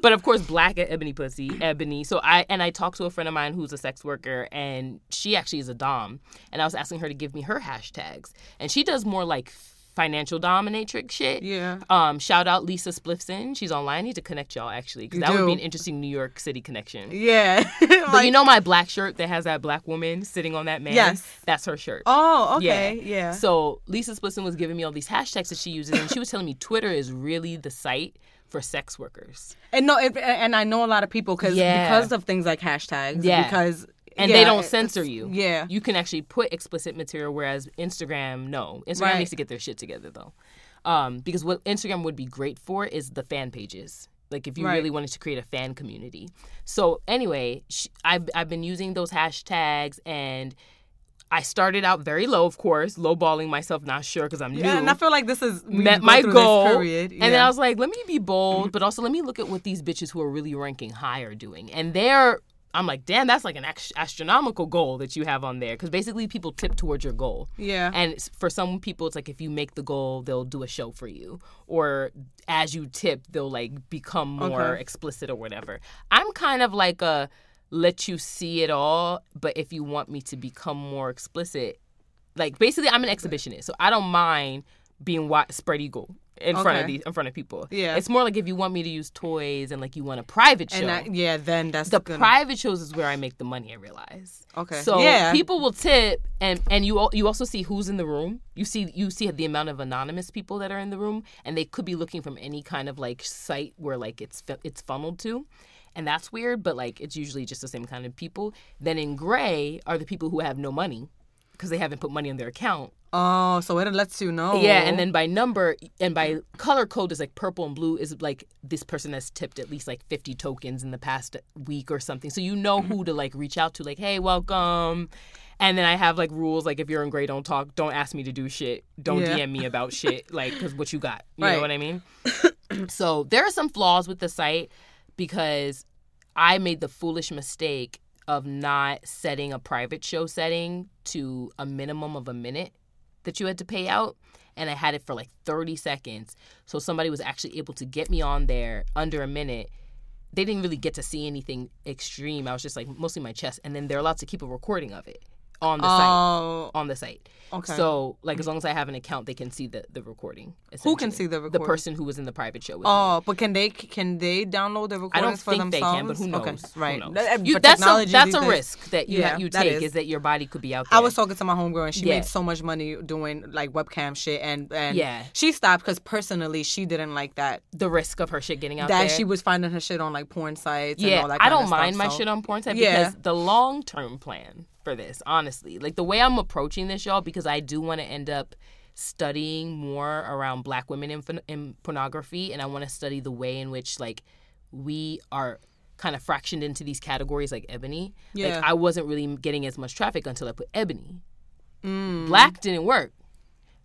but of course, black ebony pussy, ebony. So I and I talked to a friend of mine who's a sex worker, and she actually is a dom. And I was asking her to give me her hashtags, and she does more like financial dominatrix shit. Yeah. Um, shout out Lisa Spliffson. She's online. I need to connect y'all actually because that would be an interesting New York City connection. Yeah. But you know my black shirt that has that black woman sitting on that man? Yes. That's her shirt. Oh, okay. Yeah. So Lisa Spliffson was giving me all these hashtags that she uses, and she was telling me Twitter is really the site for sex workers. And no, it, and I know a lot of people because Yeah. because of things like hashtags. Yeah. Because And yeah, they don't censor you. Yeah. You can actually put explicit material, whereas Instagram, no. Instagram Right. needs to get their shit together though. Um, because what Instagram would be great for is the fan pages. Like if you Right. really wanted to create a fan community. So anyway, sh- I've I've been using those hashtags and. I started out very low, of course, lowballing myself, not sure because I'm new. Yeah, and I feel like this is met my goal. period. And then I was like, let me be bold, but also let me look at what these bitches who are really ranking high are doing. And they're, I'm like, damn, that's like an astronomical goal that you have on there. Because basically, people tip towards your goal. Yeah. And for some people, it's like if you make the goal, they'll do a show for you. Or as you tip, they'll like become more Okay. explicit or whatever. I'm kind of like a let you see it all, but if you want me to become more explicit, like basically I'm an exhibitionist, so I don't mind being wi- spread eagle in front of these in front of people. Yeah. it's more like if you want me to use toys and like you want a private show. and I, yeah, then that's the gonna, private shows is where I make the money. I realize. Okay. So Yeah. people will tip, and and you you also see who's in the room. You see you see the amount of anonymous people that are in the room, and they could be looking from any kind of like site where like it's it's funneled to. And that's weird, but like it's usually just the same kind of people. Then in gray are the people who have no money because they haven't put money on their account. Oh, so it lets you know. Yeah, and then by number and by color code is like purple and blue is like this person has tipped at least like 50 tokens in the past week or something. So you know who to like reach out to like, "Hey, welcome." And then I have like rules like if you're in gray don't talk, don't ask me to do shit, don't Yeah. DM me about shit like cuz what you got. You know what I mean? so there are some flaws with the site because I made the foolish mistake of not setting a private show setting to a minimum of a minute that you had to pay out. And I had it for like 30 seconds. So somebody was actually able to get me on there under a minute. They didn't really get to see anything extreme. I was just like mostly my chest. And then they're allowed to keep a recording of it on the site. Oh, On the site. okay. So, like, as long as I have an account, they can see the, the recording. Who can see the The person who was in the private show with me. Oh, but can they can they download the recordings I don't for think they themselves? can, but who knows? Okay, Who right. knows? You- that's a, that's a risk that you Yeah, ha- you take is. is. that your body could be out there. I was talking to my homegirl and she Yeah. made so much money doing like webcam shit and and Yeah. she stopped because personally she didn't like that the risk of her shit getting out that there. she was finding her shit on like porn sites. and yeah, all that I don't mind stuff, my so- shit on porn sites Yeah. because the long term plan for this, honestly, like the way I'm approaching this, y'all, because I do want to end up studying more around Black women in, in pornography, and I want to study the way in which like we are kind of fractioned into these categories like ebony. Yeah. Like I wasn't really getting as much traffic until I put ebony. Mm, Black didn't work.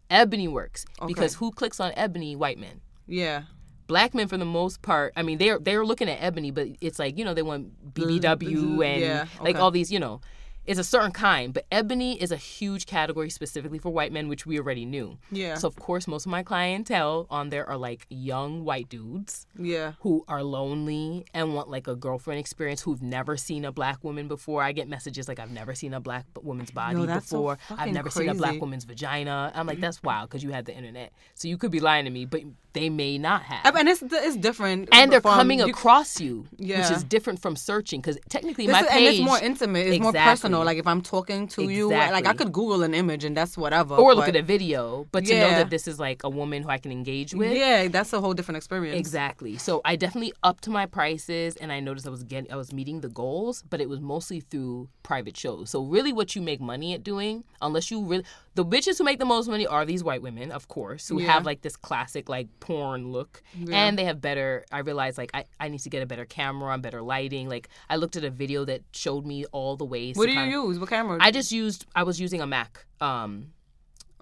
Ebony works Okay. because who clicks on ebony? White men. yeah. Black men, for the most part, I mean, they're they're looking at ebony, but it's like you know they want BBW and yeah, like all these, you know, it's a certain kind. But ebony is a huge category specifically for white men, which we already knew. Yeah. So of course, most of my clientele on there are like young white dudes Yeah. who are lonely and want like a girlfriend experience who've never seen a black woman before. I get messages like I've never seen a black woman's body so before. I've fucking never seen a black woman's vagina. I'm like that's wild because you had the internet. So you could be lying to me, but they may not have. And it's it's different. and they're from- coming you- across you, which is different from searching because technically This my is- page and it's more intimate. It's more personal. Like if I'm talking to you, like I could Google an image and that's whatever. or look at a video, but to know that this is like a woman who I can engage with. Yeah, that's a whole different experience. Exactly. So I definitely upped my prices, and I noticed I was getting, I was meeting the goals, but it was mostly through private shows. So really, what you make money at doing, unless you really, the bitches who make the most money are these white women, of course, who Yeah. have like this classic like porn look and they have better i realized like I, I need to get a better camera and better lighting like i looked at a video that showed me all the ways What do you kinda- use? What camera? i just used i was using a mac um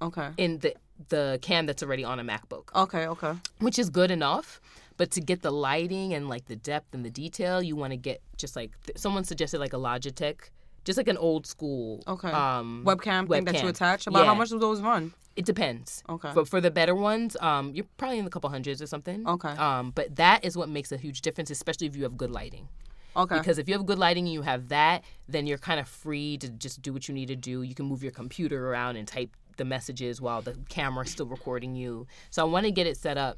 okay. in the the cam that's already on a macbook Okay. Okay. which is good enough but to get the lighting and like the depth and the detail you want to get just like th- someone suggested like a logitech just like an old school Okay. um Webcam thing that you attach. About how much do those run? It depends. Okay. But for the better ones, um, you're probably in the couple hundreds or something. Okay. Um, but that is what makes a huge difference, especially if you have good lighting. Okay. Because if you have good lighting and you have that, then you're kind of free to just do what you need to do. You can move your computer around and type the messages while the camera's still recording you. So I want to get it set up,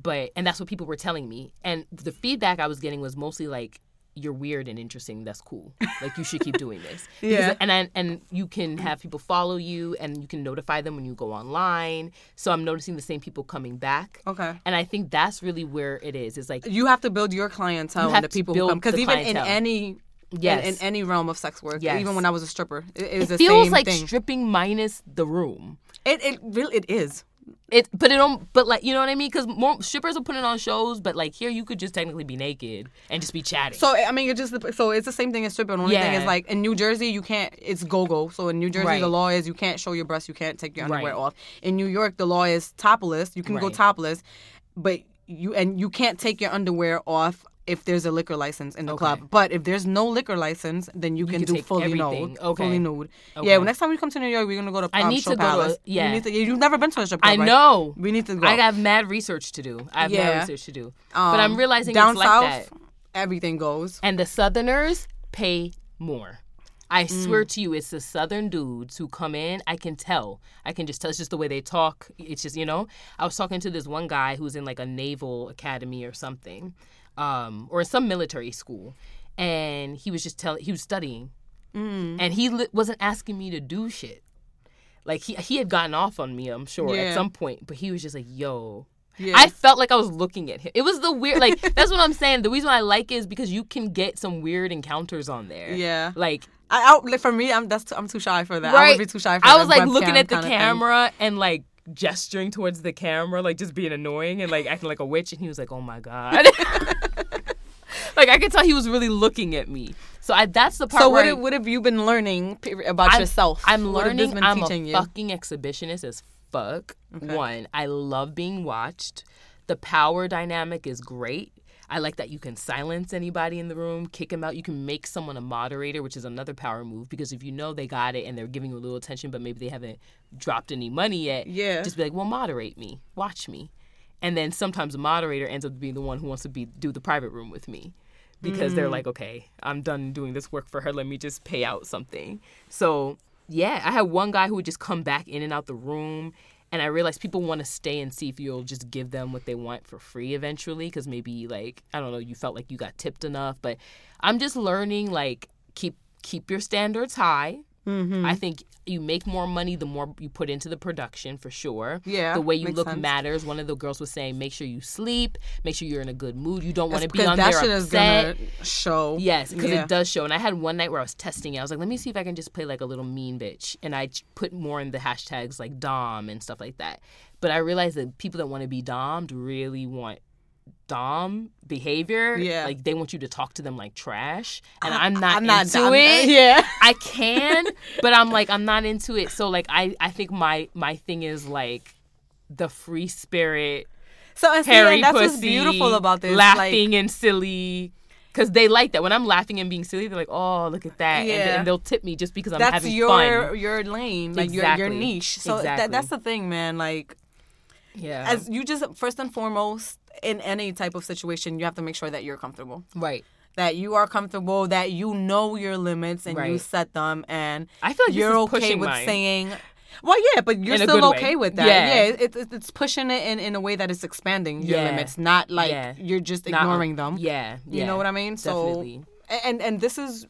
but and that's what people were telling me. And the feedback I was getting was mostly like, "You're weird and interesting. That's cool. Like you should keep doing this." Because- Yeah. And I, and you can have people follow you, and you can notify them when you go online. So I'm noticing the same people coming back. okay. And I think that's really where it is. It's like You have to build your clientele You and the to people who build come. Because even clientele. in any Yes. in, in any realm of sex work, Yes. even when I was a stripper, it the it feels same like thing. stripping minus the room. it it really it is. It, but it don't. But like, you know what I mean? Because more strippers are putting it on shows, but like here, you could just technically be naked and just be chatting. So I mean, it just so it's the same thing as stripping. The only thing is like in New Jersey, you can't. It's go go. So in New Jersey, Right. the law is you can't show your breasts, you can't take your underwear Right. off. In New York, the law is topless. You can go topless, but you and you can't take your underwear off if there's a liquor license in the Okay. club. But if there's no liquor license, then you, can, can do fully everything. nude. Okay. Fully nude. Okay. Yeah. Well, next time we come to New York, we're gonna go to. I um, need Show to go to Palace. yeah. You need to, you've never been to a strip club, I right? know. We need to go. I have mad research to do. I have Yeah. mad research to do. but I'm Um, realizing down it's like south, that. everything goes. And the Southerners pay more. I Mm. swear to you, it's the Southern dudes who come in. I can tell. I can just tell. It's just the way they talk. It's just you know. I was talking to this one guy who's in like a naval academy or something, um, or in some military school, and he was just telling. He was studying, Mm. and he li- wasn't asking me to do shit. Like he he had gotten off on me, I'm sure, Yeah. at some point, but he was just like, "Yo." I felt like I was looking at him. It was the weird, like that's what I'm saying. The reason I like it is because you can get some weird encounters on there. Yeah. like I, I like for me, I'm that's too, I'm too shy for that. I right. would be too shy for that. I was like looking at the camera and like gesturing towards the camera, like just being annoying and like acting like a witch. And he was like, "Oh my god." like I could tell he was really looking at me. So I that's the part So where what I- what have you been learning about I'm- yourself? I'm What have this learning. I'm a you? fucking exhibitionist as fuck. One, I love being watched. The power dynamic is great. I like that you can silence anybody in the room, kick them out. You can make someone a moderator, which is another power move because if you know they got it and they're giving you a little attention, but maybe they haven't dropped any money yet, Yeah. just be like, well, moderate me, watch me. And then sometimes the moderator ends up being the one who wants to be do the private room with me because Mm. they're like, okay, I'm done doing this work for her. Let me just pay out something. So yeah, I had one guy who would just come back in and out the room. And I realized people want to stay and see if you'll just give them what they want for free eventually. Cause maybe like, I don't know, you felt like you got tipped enough. But I'm just learning like keep keep your standards high. Mm-hmm. I think you make more money the more you put into the production for sure. Yeah, The way you look sense. matters. One of the girls was saying, make sure you sleep, make sure you're in a good mood. You don't want to be on that there shit upset. is gonna show. Yes, because Yeah. it does show. And I had one night where I was testing it. I was like, let me see if I can just play like a little mean bitch. And I put more in the hashtags like Dom and stuff like that. But I realized that people that want to be Domed really want Dom behavior. Yeah. Like they want you to talk to them like trash. And I'm not I'm not into I'm- it. Yeah. I can, but I'm like I'm not into it. So like I I think my my thing is like the free spirit So and and that's pussy, what's beautiful about this. laughing Like, and silly. Cause they like that when I'm laughing and being silly, they're like, "Oh, look at that," and, Yeah. and they'll tip me just because I'm that's having your fun. your lane, like your your niche. So that, Exactly. that's the thing, man. Like Yeah, as you just first and foremost in any type of situation, you have to make sure that you're comfortable. right. That you are comfortable, that you know your limits and you set them, and I feel like you're okay with mine. saying. Well, yeah, but you're still good way. okay with that. Yeah. Yeah, it, it, it's pushing it in, in a way that is expanding your Yeah. limits, not like Yeah. you're just Not- ignoring them. Yeah, You know what I mean? So Definitely. and and this is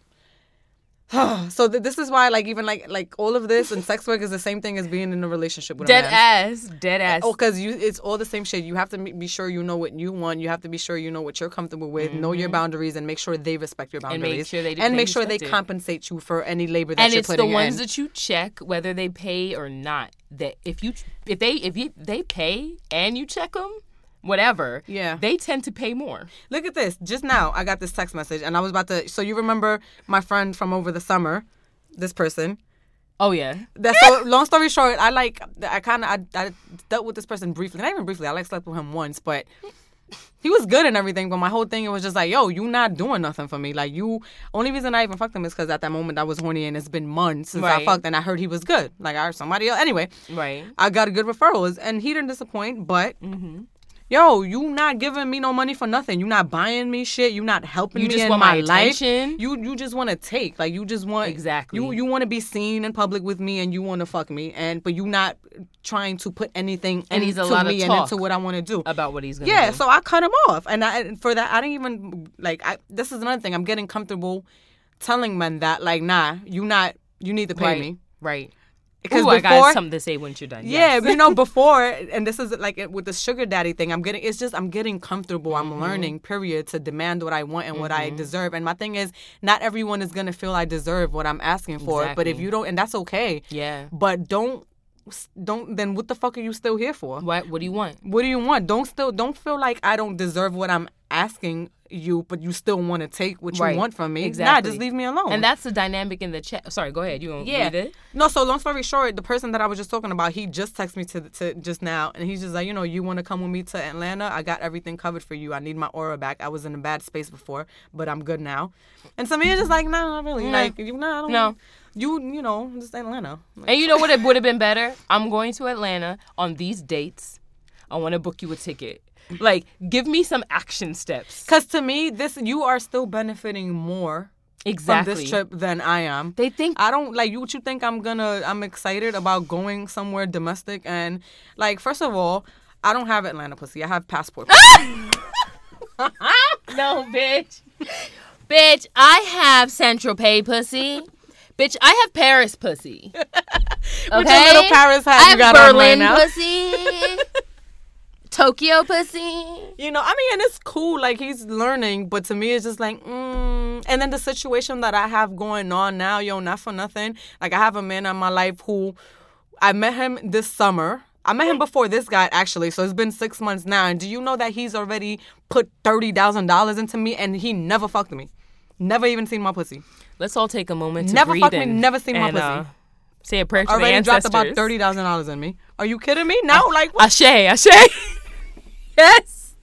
so th- this is why like even like like all of this and sex work is the same thing as being in a relationship with Dead a man. ass, dead ass. Oh, because you it's all the same shit. You have to be sure you know what you want. You have to be sure you know what you're comfortable with. Know your boundaries and make sure they respect your Mm-hmm. And make sure they do- and make sure they compensate you for any labor that and you're it's the ones in. that you check whether they pay or not. That if you if they if you they pay and you check them, whatever, Yeah. they tend to pay more. Look at this. Just now, I got this text message, and I was about to. So you remember my friend from over the summer, this person. Oh yeah. That so long story short, I like I kind of I, I dealt with this person briefly, not even briefly. I like slept with him once, but he was good and everything. But my whole thing it was just like, yo, you not doing nothing for me. Like you, only reason I even fucked him is because at that moment I was horny and it's been months since I Right. fucked and I heard he was good. Like I heard somebody else. Anyway, Right. I got a good referrals and he didn't disappoint. But mm-hmm. Yo, you not giving me no money for nothing. You not buying me shit. You not helping me. You me just in want my, life. attention. You you just want to take. Like you just want Exactly. You you want to be seen in public with me and you want to fuck me and but you not trying to put anything And into me and into what I want to do. About what he's gonna Yeah, do. so I cut him off, and I and for that I didn't even like. I this is another thing. I'm getting comfortable telling men that like, nah, you not. You need to pay right. me Right. Because Ooh, I got something to say once you're done. yeah, Yes. you know, before, and this is like with the sugar daddy thing. I'm getting. It's just I'm getting comfortable. Mm-hmm. I'm learning. Period. To demand what I want and what I deserve. And my thing is, not everyone is gonna feel I deserve what I'm asking for. But if you don't, and that's okay. yeah. But don't, don't. Then what the fuck are you still here for? What What do you want? What do you want? Don't still don't feel like I don't deserve what I'm asking you, but you still want to take what Right. you want from me. Exactly. Nah, just leave me alone. And that's the dynamic in the chat. Sorry, go ahead. You gonna yeah. read it? No, so long story short, the person that I was just talking about, he just texted me to, to just now, and he's just like, you know, you want to come with me to Atlanta? I got everything covered for you. I need my aura back. I was in a bad space before, but I'm good now. And to me, it's just like, nah, not really. No. Like, you, nah, I don't, No. You, you know, just Atlanta. Like, And you know what it would have been better? I'm going to Atlanta on these dates. I want to book you a ticket. Like, give me some action steps. Cause to me, this you are still benefiting more Exactly. from this trip than I am. They think I don't like you. What you think I'm gonna? I'm excited about going somewhere domestic and like first of all, I don't have Atlanta pussy. I have passport. no, bitch. bitch, I have Central Pay pussy. Bitch, I have Paris pussy. Okay? With your little Paris hat I you have got on right Berlin now. pussy. Tokyo pussy. You know, I mean, and it's cool. Like he's learning, but to me, it's just like, mm. and then the situation that I have going on now, yo, not for nothing. Like I have a man in my life who I met him this summer. I met him before this guy actually, so it's been six months now. And do you know that he's already put thirty thousand dollars into me, and he never fucked me, never even seen my pussy. Let's all take a moment to Never breathe fucked me, in never seen my and, pussy. uh, say a prayer to the Already dropped about thirty thousand dollars in me. Are you kidding me? No, like what? Ashe, Ashe. yes.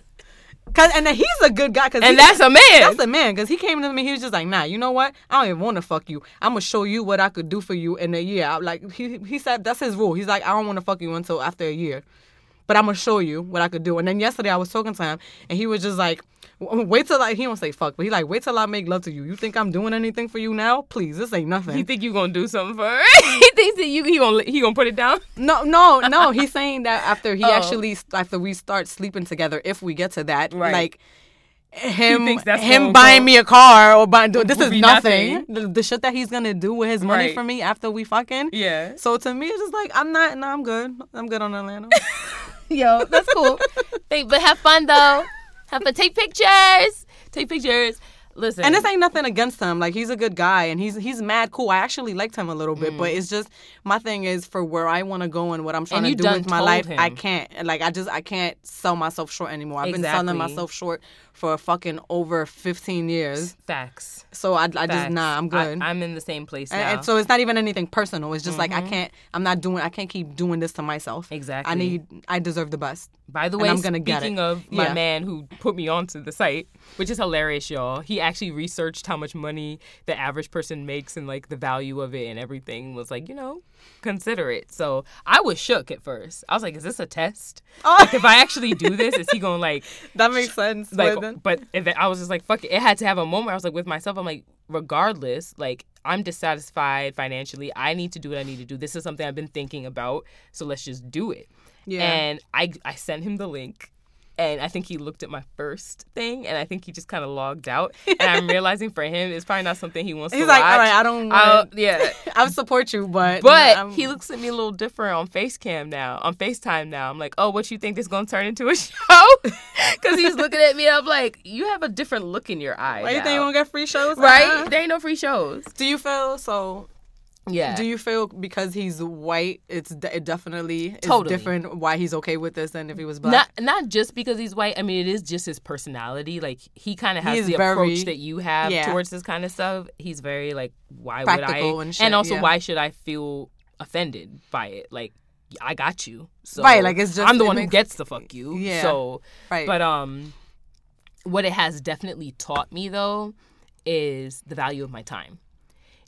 Cause, and then he's a good guy. Cause And he- that's a man. That's a man, cause he came to me. He was just like, "Nah, you know what? I don't even want to fuck you. I'm gonna show you what I could do for you in a year." I, like he he said, that's his rule. He's like, "I don't want to fuck you until after a year, but I'm gonna show you what I could do." And then yesterday I was talking to him, and he was just like, "W- "Wait till I." He don't say fuck, but he like, "Wait till I make love to you. You think I'm doing anything for you now? Please, this ain't nothing." He think you gonna do something for her. he thinks that you he gonna he gonna put it down. No, no, no. He's saying that after he Oh. actually after we start sleeping together, if we get to that, Right. like him him buying me a car or buying this is nothing. nothing. The, the shit that he's gonna do with his money Right. for me after we fucking. Yeah. So to me, it's just like I'm not. No, I'm good. I'm good on Atlanta. Yo, that's cool. Think, but have fun though. Have fun. Take pictures. Take pictures. Listen. and this ain't nothing against him. Like he's a good guy and he's he's mad cool. I actually liked him a little bit, but it's just my thing is for where I want to go and what I'm trying Mm. And to do with my life. I can't. Like I just I can't sell myself short anymore. I've been selling myself short for fucking over 15 years. facts. So I, I just Facts. nah. I'm good. I, am in the same place now. and, and so it's not even anything personal. It's just like I can't. I'm not doing. I can't keep doing this to myself. Exactly. I need. I deserve the best. By the way, I'm gonna speaking of my Yeah. man who put me onto the site, which is hilarious, y'all. He actually researched how much money the average person makes and like the value of it and everything. Was like, you know, consider it. So I was shook at first. I was like, is this a test? Oh. Like, if I actually do this, is he gonna like That makes sense. like but then- but if I was just like fuck it. it had to have a moment I was like with myself I'm like regardless like I'm dissatisfied financially I need to do what I need to do this is something I've been thinking about so let's just do it Yeah. and I I sent him the link and I think he looked at my first thing and I think he just kind of logged out and I'm realizing for him it's probably not something he wants He's to like, watch all right, I don't. Yeah. I'll- Want yeah I support you, but but I'm- he looks at me a little different on FaceCam now, on FaceTime now. I'm like, oh, what you think this gonna turn into a show? Because he's looking at me. I'm like, you have a different look in your eye. Why you now. think you won't get free shows? right? Uh-huh. There ain't no free shows. Do you feel so? Yeah. Do you feel because he's white, it's de- it definitely Totally. different why he's okay with this than if he was black? not not just because he's white. I mean, it is just his personality. Like he kind of has the very- approach that you have yeah. towards this kind of stuff. He's very like, why Practical would I? and shit, also, yeah. why should I feel offended by it? Like, I got you. So Right, like, it's just- I'm the it one who gets the fuck you. Yeah. So, Right. But um, what it has definitely taught me though is the value of my time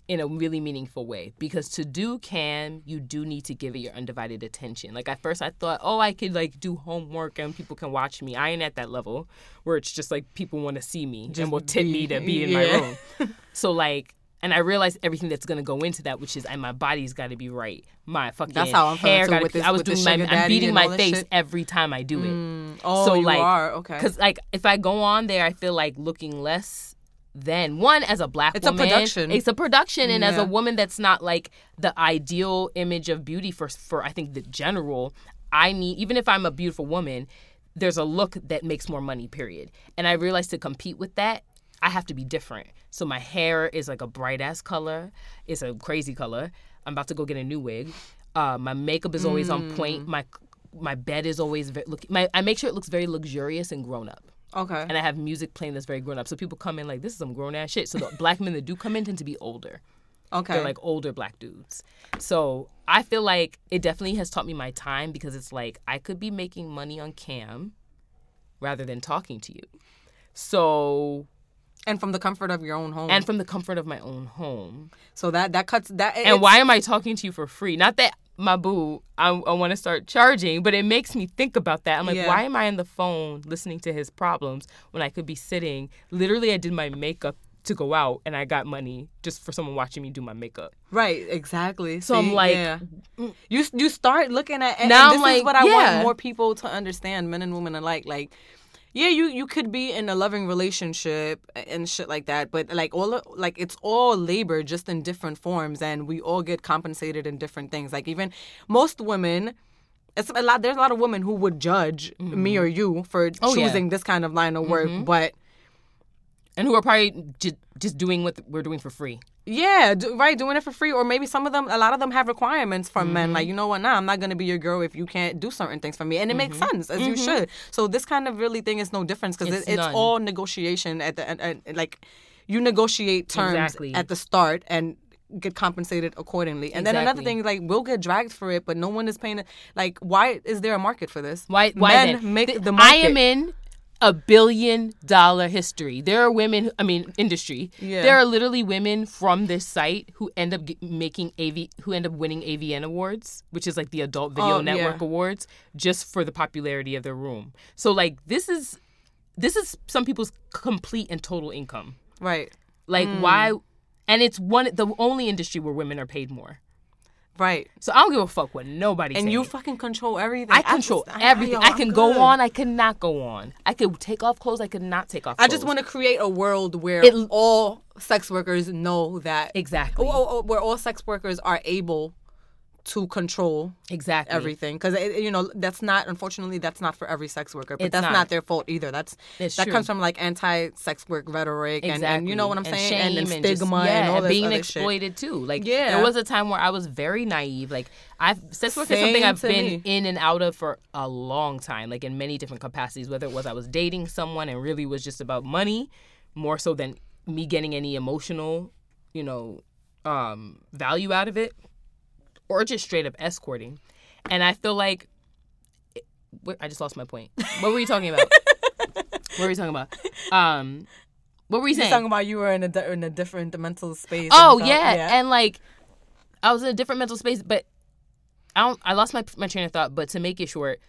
in a really meaningful way because to do cam you do need to give it your undivided attention like at first i thought oh i could like do homework and people can watch me i ain't at that level where it's just like people want to see me and will tip me to be in my room so like and I realized everything that's gonna go into that, which is, and my body's got to be right. My fucking That's how I'm hair got to with be. this- I was doing my, I'm beating my face shit. every time I do it. Mm. oh, so you like, are okay. Because like if I go on there, I feel like looking less than one as a black It's a production. It's a production, and as a woman, that's not like the ideal image of beauty for for I think the general. I need even if I'm a beautiful woman, there's a look that makes more money. Period. And I realized to compete with that, I have to be different. So my hair is like a bright ass color. It's a crazy color. I'm about to go get a new wig. Uh, my makeup is always on Mm. point. My my bed is always look. My I make sure it looks very luxurious and grown up okay. and I have music playing that's very grown up. So people come in like this is some grown ass shit. So the black men that do come in tend to be older. okay. They're like older black dudes. So I feel like it definitely has taught me my time because it's like I could be making money on cam rather than talking to you. So and from the comfort of your own home. and from the comfort of my own home. so that that cuts that. And why am I talking to you for free? Not that my boo, I, I want to start charging, but it makes me think about that. I'm like, Yeah. why am I on the phone listening to his problems when I could be sitting? Literally, I did my makeup to go out and I got money just for someone watching me do my makeup. Right, exactly. So I'm like- yeah. Mm. you you start looking at and, Now and this I'm is what I yeah. want more people to understand, men and women alike. Like, yeah, you you could be in a loving relationship and shit like that, but like all like it's all labor, just in different forms, and we all get compensated in different things. Like even most women. It's a lot. There's a lot of women who would judge me or you for Mm-hmm. Oh, yeah. choosing this kind of line of work, but And who are probably just, just doing what we're doing for free. Yeah, do, right, doing it for free, or maybe some of them, a lot of them have requirements from men. Mm-hmm. Like, you know what? Nah, I'm not gonna be your girl if you can't do certain things for me, and it makes Mm-hmm. sense as you should. So this kind of really thing is no difference because It's it, it's all negotiation at the at, like you negotiate terms Exactly. at the start and get compensated accordingly. And then another thing, like we'll get dragged for it, but no one is paying. it. Like, why is there a market for this? Why? Why men then? make Th- the market? I am in a billion dollar history. There are women. I mean, industry. Yeah. There are literally women from this site who end up making AV, who end up winning AVN awards, which is like the Adult Video Oh, Network yeah. awards, just for the popularity of their room. So like this is, this is some people's complete and total income. right, Like Hmm. why? And it's one the only industry where women are paid more. Right. So I don't give a fuck what nobody. And say. you fucking control everything. I control I- everything. yo, I I'm can go on. I cannot go on. I could take off clothes. I could not take off. I Clothes. just want to create a world where It- all sex workers know that exactly, Oh, oh, oh, where all sex workers are able to control exactly everything because you know that's not unfortunately that's not for every sex worker but It's that's not. not. their fault either that's It's that true. comes from like anti-sex work rhetoric and, and you know what i'm And saying and, shame and just- stigma yeah, and all being other shit. exploited too. Like Yeah. there was a time where I was very naive. Like I've sex work is something I've been me. in and out of for a long time, like in many different capacities. Whether it was I was dating someone and really was just about money, more so than me getting any emotional, you know, um, value out of it, or just straight up escorting. And I feel like wait, I just lost my point. What were you talking about? what were you talking about? Um, what were you You're saying? talking about you were in a di- in a different mental space Oh and yeah. felt- and like I was in a different mental space, but I don't. I lost my my train of thought. But to make it short,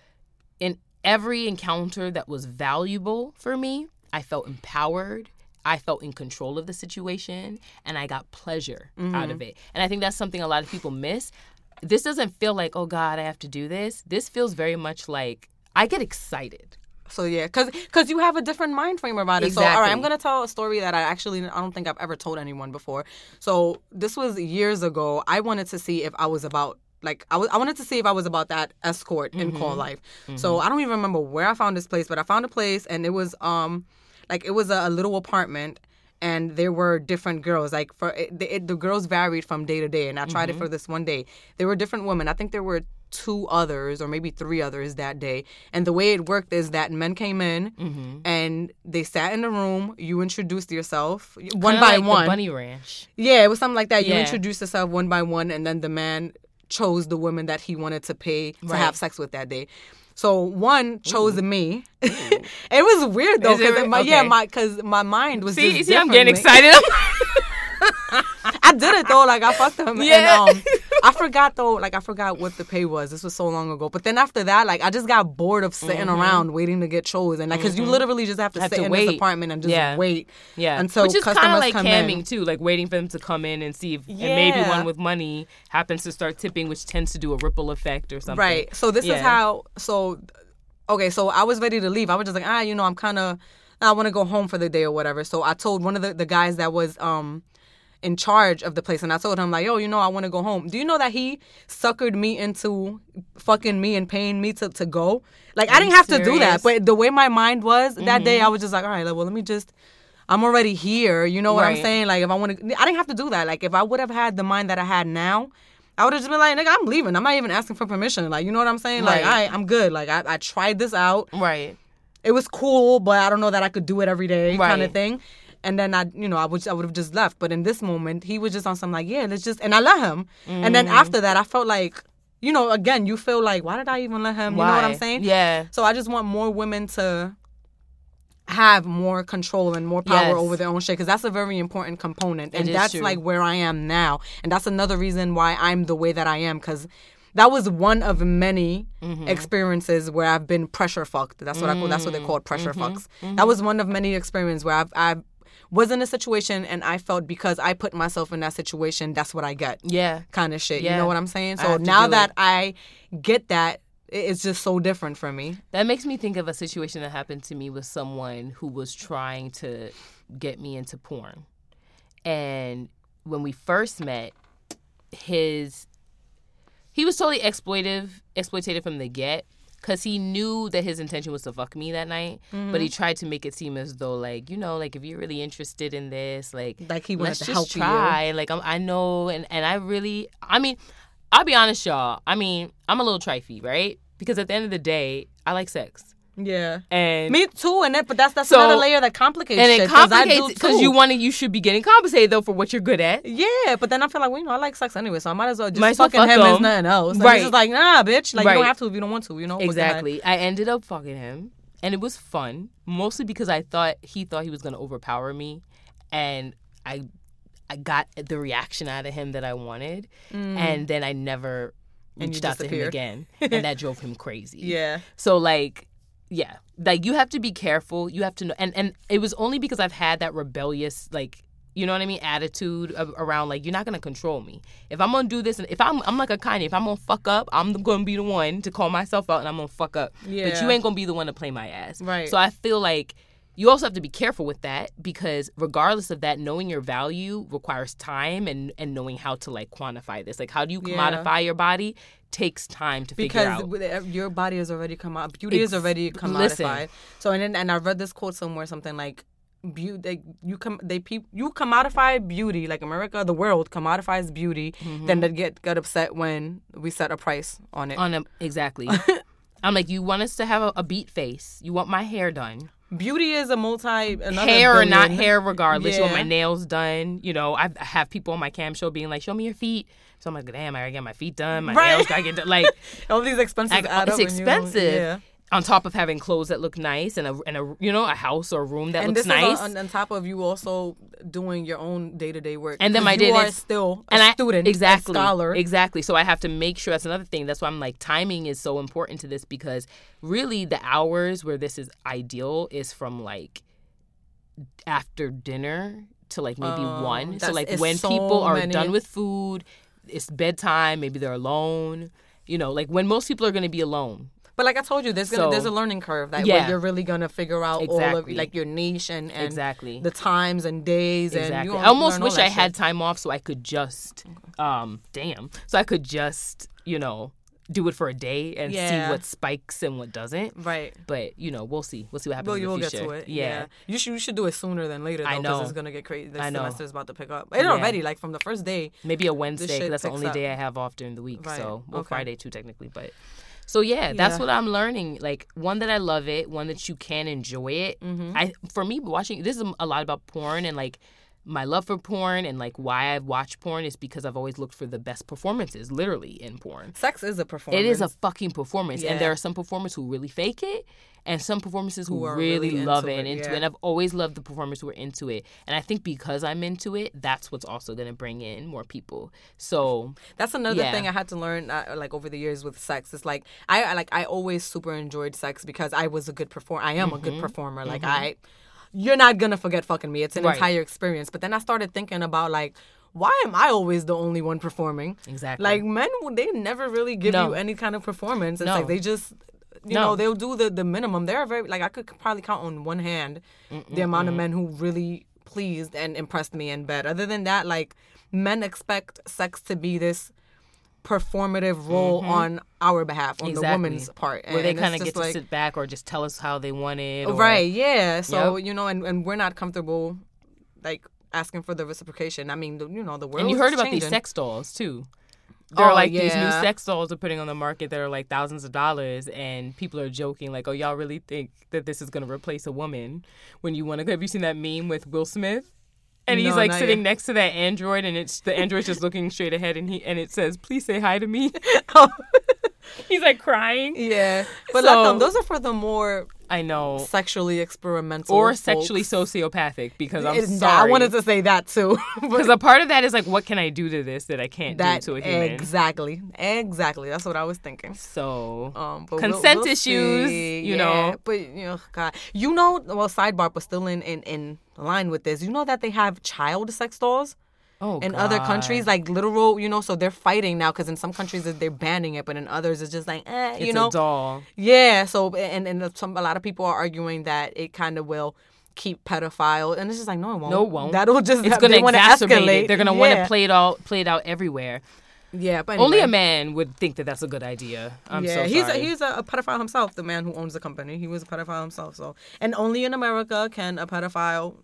in every encounter that was valuable for me, I felt empowered. I felt in control of the situation, and I got pleasure out of it. And I think that's something a lot of people miss. This doesn't feel like, oh God, I have to do this. This feels very much like I get excited. So yeah, cause, cause you have a different mind frame about it. So all right, I'm gonna tell a story that I actually I don't think I've ever told anyone before. So this was years ago. I wanted to see if I was about like I was I wanted to see if I was about that escort in call life. So I don't even remember where I found this place, but I found a place and it was um like it was a, a little apartment and there were different girls. Like for it, it, the girls varied from day to day, and I tried Mm-hmm. it for this one day. There were different women. I think there were two others or maybe three others that day. And the way it worked is that men came in Mm-hmm. and they sat in the room. You introduced yourself one Kinda by like one. Bunny Ranch. Yeah, it was something like that. You introduced yourself one by one, and then the man chose the woman that he wanted to pay to Right. have sex with that day. So one chose me. it was weird though, because my yeah, my because my mind was See, just see, I'm getting excited. Did it though, like I fucked him. Yeah. And, um, I forgot though, like I forgot what the pay was. This was so long ago. But then after that, like I just got bored of sitting around waiting to get chosen, like because you literally just have to Mm-hmm. Have sit to in this apartment and just Yeah. wait. yeah, Until which is kind customers of like come camming in. too, like waiting for them to come in and see if and maybe one with money happens to start tipping, which tends to do a ripple effect or something. Right. So this Yeah. is how. So, okay. So I was ready to leave. I was just like, ah, you know, I'm kind of, I want to go home for the day or whatever. So I told one of the, the guys that was um in charge of the place, and I told him like, yo, you know, I want to go home. Do you know that he suckered me into fucking me and paying me to to go? Like I didn't have to do that. Mm-hmm. but the way my mind was that day, I was just like, all right, like, well, let me just. I'm already here. You know what I'm saying? Like, if I want to, I didn't have to do that. Like, if I would have had the mind that I had now, I would have just been like, nigga, I'm leaving. I'm not even asking for permission. Like, you know what I'm saying? Like, Right. all right, I'm good. Like, I, I tried this out. Right. It was cool, but I don't know that I could do it every day kind of Right. thing. And then I, you know, I would, I would have just left. But in this moment, he was just on some like, yeah, let's just, and I let him. And then Mm. after that, I felt like, you know, again, you feel like, why did I even let him? You know what I'm saying? Yeah. So I just want more women to have more control and more power Yes. over their own shit because that's a very important component and that's true. like where i am now and that's another reason why i'm the way that i am because that was one of many Mm-hmm. experiences where i've been pressure fucked that's what i call that's what they call pressure Mm-hmm. fucks that was one of many experiences where i've i've was in a situation and i felt because i put myself in that situation that's what i get Yeah. kind of shit Yeah. you know what i'm saying so now that it. i get that it's just so different for me That makes me think of a situation that happened to me with someone who was trying to get me into porn. And when we first met, his he was totally exploitive, exploitative from the get cuz he knew that his intention was to fuck me that night, but he mm-hmm. tried to make it seem as though like, you know, like if you're really interested in this, like Like he wanted to help you. try. Like I'm, I know and and I really I mean, I'll be honest y'all. I mean, I'm a little trify, right? Because at the end of the day, I like sex. Yeah And Me too, and that, but that's that's So- another layer that complicates and it 'cause I do complicates because you want to, you should be getting compensated though for what you're good at. Yeah, but then I feel like, well, you know, I like sex anyway, so I might as well just Might fucking fuck him as nothing else. Like, Right. Just like, nah, bitch. Like, you don't have to if you don't want to, you know? What the heck? Exactly. I ended up fucking him, and it was fun, mostly because I thought he thought he was gonna overpower me, and I, I got the reaction out of him that I wanted, and then I never Mm. Reached out to him again, and that drove him crazy. Yeah. So like, yeah, like you have to be careful. You have to know, and and it was only because I've had that rebellious like. You know what I mean? Attitude of, around like you're not gonna control me. If I'm gonna do this, and if I'm I'm like a Kanye, if I'm gonna fuck up, I'm gonna be the one to call myself out, and I'm gonna fuck up. But you ain't gonna be the one to play my ass. Right. So I feel like you also have to be careful with that because regardless of that, knowing your value requires time and and knowing how to like quantify this. Like how do you Yeah. commodify your body takes time to figure out. with- uh, your body is already come out, beauty is already listen. commodified. So and then, and I read this quote somewhere, something like, "Beauty, they, you come, they peop, you commodify beauty, like America, the world commodifies beauty, then they get get upset when we set a price on it. on a exactly. I'm like, you want us to have a, a beat face. You want my hair done. Beauty is a multi another hair or not hair, regardless. You want my nails done. You know, I have people on my cam show being like, "Show me your feet." So I'm like, "Damn, I gotta get my feet done. My Right. nails gotta get done." Like, All these expenses I- it's when you- expensive. yeah. On top of having clothes that look nice and a and a you know a house or a room that And looks nice. is on, on top of you also doing your own day to day work. And then my day- that's- still a and I student, exactly a scholar. exactly. So I have to make sure that's another thing. That's why I'm like timing is so important to this because really the hours where this is ideal is from like after dinner to like maybe Oh, one. So like when so people are many. done with food, it's bedtime. Maybe they're alone. You know, like when most people are going to be alone. But like I told you, there's gonna, So- there's a learning curve that Yeah. where you're really gonna figure out all of like your niche and, and Exactly. the times and days and Exactly. you I almost wish I had time off so I could just, um, damn, so I could just, you know, do it for a day and Yeah. see what spikes and what doesn't. Right. But you know, we'll see. We'll see what happens. Well, you will get to it. Yeah. You should you should do it sooner than later though, I 'cause know. it's gonna get crazy. The I know. semester's about to pick up. It Yeah. already like from the first day. Maybe a Wednesday because that's the only up. day I have off during the week. Right. So well, Okay. Friday too technically, but. So yeah, that's Yeah. what I'm learning. Like one that I love it, one that you can enjoy it. Mm-hmm. I for me watching this is a lot about porn and like my love for porn and like why I've watched porn is because I've always looked for the best performances, literally in porn. Sex is a performance. It is a fucking performance, Yeah. and there are some performers who really fake it, and some performers who, Who are really, really love it and into yeah. it. And I've always loved the performers who are into it, and I think because I'm into it, that's what's also going to bring in more people. So That's another Yeah. thing I had to learn, uh, like over the years with sex. It's like I I- like I always super enjoyed sex because I was a good performer. I am a Mm-hmm. good performer. Like I, you're not gonna forget fucking me. It's an Right. entire experience. But then I started thinking about like. Why am I always the only one performing? Exactly. Like men, they never really give No. you any kind of performance. It's No. like they just, you No. know, they'll do the the minimum. They're very like I could probably count on one hand the amount of men who really pleased and impressed me in bed. Other than that, like men expect sex to be this performative role mm-hmm. on our behalf, on the woman's part, where they kind of get to sit back or just tell us how they want it. Or, right, yeah. So Yep. you know, and, and we're not comfortable, like asking for the reciprocation. I mean, the, you know, the world. And you heard about these sex dolls too. There are Oh, like these new sex dolls are putting on the market that are like thousands of dollars, and people are joking like, "Oh, y'all really think that this is gonna replace a woman?" When you want to, have you seen that meme with Will Smith? And he's No, like sitting yet. next to that android, and it's the android's just looking straight ahead, and he and it says, "Please say hi to me." he's like crying. Yeah, but So- like, um, those are for the more I know, sexually experimental or folks. sexually sociopathic because I'm It- sorry. I wanted to say that too. because a part of that is like, what can I do to this that I can't that do to a human? exactly, exactly. That's what I was thinking. So Um, Consent we'll, we'll issues, see. you Yeah, know. But you know, God, you know. Well, sidebar, but still in in in line with this. You know that they have child sex dolls oh, in other countries, like literal. You know, so they're fighting now because in some countries they're banning it, but in others it's just like, eh, you It's know. a doll. Yeah. So and and some a lot of people are arguing that it kind of will keep pedophile, and it's just like no, it won't. No, it won't. That'll just It's going to exacerbate escalate. it. They're going to want to play it all, play it out everywhere. Yeah, but Only a man would think that that's a good idea. I'm yeah, so he's a, he's a, a pedophile himself. The man who owns the company, he was a pedophile himself. So, and only in America can a pedophile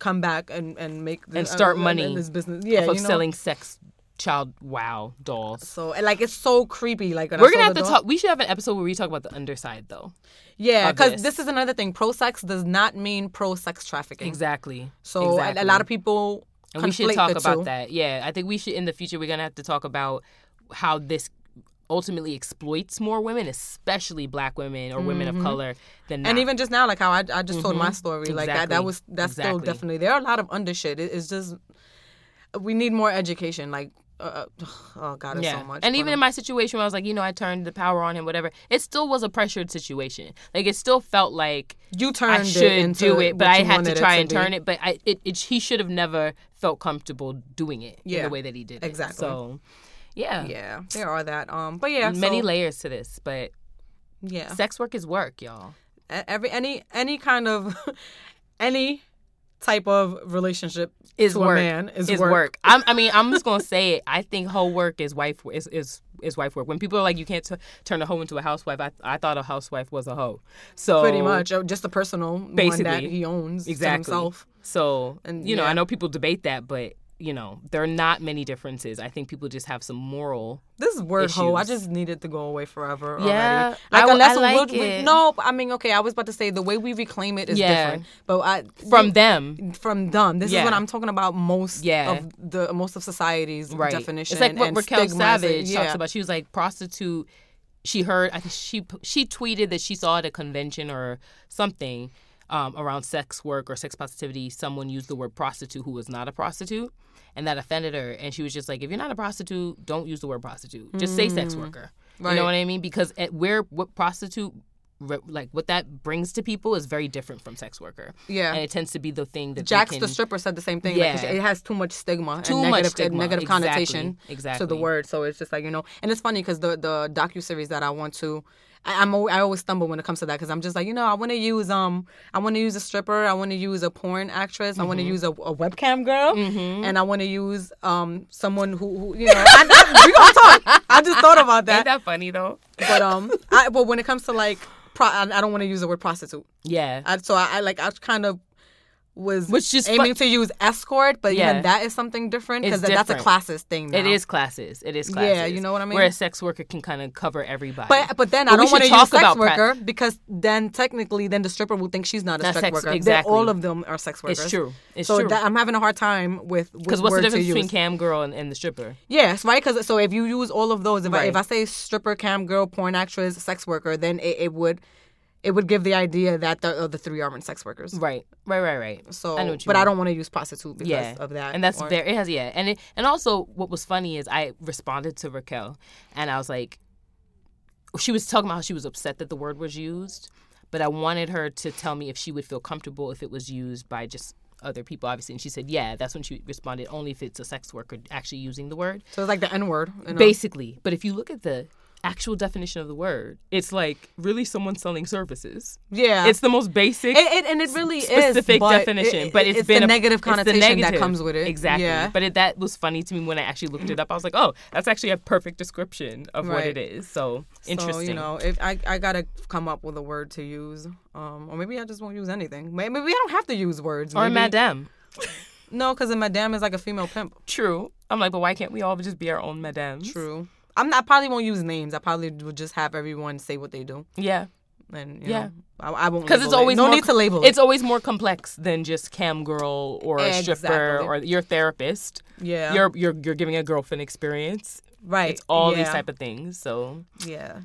come back and and make the, And start uh, money this business. Yeah, of you know? selling sex child wow dolls. So, and like it's so creepy. Like We're gonna have to doll- talk. We should have an episode where we talk about the underside, though. Yeah, because this. this. is another thing. Pro sex does not mean pro sex trafficking. Exactly. So a- exactly. a, lot of people and we should talk about two. that. Yeah, I think we should in the future. We're gonna have to talk about how this ultimately exploits more women, especially Black women or women of color, than Mm-hmm. And even just now, like how I, I just told my story, like that, that was that's still definitely there are a lot of under shit. It, it's just we need more education. Like, uh, oh god, it's so much. And even in my situation where I was like, you know, I turned the power on him, whatever, it still was a pressured situation. Like it still felt like you turned I it should do it, but I had to try it and be. turn it. But I, it, it, he should have never felt comfortable doing it in Yeah, the way that he did. it. exactly. So, yeah, Yeah, there are that. Um, but yeah, many so, layers to this, but yeah. sex work is work, y'all. Every any any kind of any type of relationship Is to work. a man is, is work. work. I'm, I mean, I'm just gonna say it. I think hoe work is wife is is is wife work. When people are like, you can't t- turn a hoe into a housewife, I I thought a housewife was a hoe. So Pretty much, uh, just a personal one that Basically. he owns exactly. himself. So And, you know, yeah. I know people debate that, but you know, there are not many differences. I think people just have some moral. This word hoe, I Issues. just needed to go away forever. Yeah, already. I like w- unless I like we- it. no, I mean, okay, I was about to say the way we reclaim it is Yeah. different, but I, From them, from them. This is what I'm talking about. Most Yeah. of the most of society's right? definition. It's like what Raquel. Savage yeah. talks about. She was like prostitute. She heard. I think she she tweeted that she saw at a convention or something um, around sex work or sex positivity. Someone used the word prostitute who was not a prostitute, and that offended her. And she was just like, "If you're not a prostitute, don't use the word prostitute. Just say sex worker." You Mm. Know what I mean? Because at where what prostitute like what that brings to people is very different from sex worker. Yeah. and it tends to be the thing that Jax can, the stripper said the same thing. Like, Yeah. it has too much stigma Too and much negative, stigma. negative Exactly. connotation to the word. So it's just like you know, and it's funny because the the docu series that I want to I, I'm al- I always stumble when it comes to that because I'm just like you know I want to use um I want to use a stripper I want to use a porn actress I want to use a, a webcam girl and I want to use um someone who, who you know I, I, we gonna talk. I just thought about that. Ain't that funny though? but um I but when it comes to like pro, I, I don't want to use the word prostitute. Yeah. I, so I, I like I kind of was Which is aiming fu- to use escort, but Yeah. even that is something different because that's a classes thing. Now. It is classes. It is classes. Yeah, you know what I mean? Where a sex worker can kind of cover everybody. But but then But I don't want to talk use sex about pra- worker because then technically then the stripper will think she's not a Not sex, sex- worker. Exactly. all of them are sex workers. it's true. It's so true. that, I'm having a hard time with Because what's the difference between cam girl and, and the stripper? Yes, right. Because so if you use all of those, if I, if I say stripper, cam girl, porn actress, sex worker, then it, it would it would give the idea that the the three aren't sex workers. Right. Right. Right. Right. So, I know what you but I don't want to use prostitute because yeah. of that. And that's or- very it has yeah. And it, and also what was funny is I responded to Raquel and I was like she was talking about how she was upset that the word was used, but I wanted her to tell me if she would feel comfortable if it was used by just other people obviously and she said yeah that's when she responded only if it's a sex worker actually using the word So it's like the N word. You know? basically but if you look at the actual definition of the word it's like really someone selling services yeah. it's the most basic It, it, and it really specific is but definition, it- but it's it's been a, negative connotation that comes with it. Exactly. Yeah. But it, that was funny to me when I actually looked it up. I was like, oh, that's actually a perfect description of what it is. So interesting. So, you know, if I, I gotta come up with a word to use, um, or maybe I just won't use anything. May- Maybe I don't have to use words. or maybe, madame. No, because a madame is like a female pimp. True. I'm like, but why can't we all just be our own madames? True. I'm not. I probably won't use names. I probably would just have everyone say what they do, Yeah. and you Yeah. know, I, I won't. Because it's label it. always no more, need to label It's always more complex than just cam girl or a stripper or your therapist. Yeah. You're you're you're giving a girlfriend experience. right. It's all yeah. these type of things. So Yeah.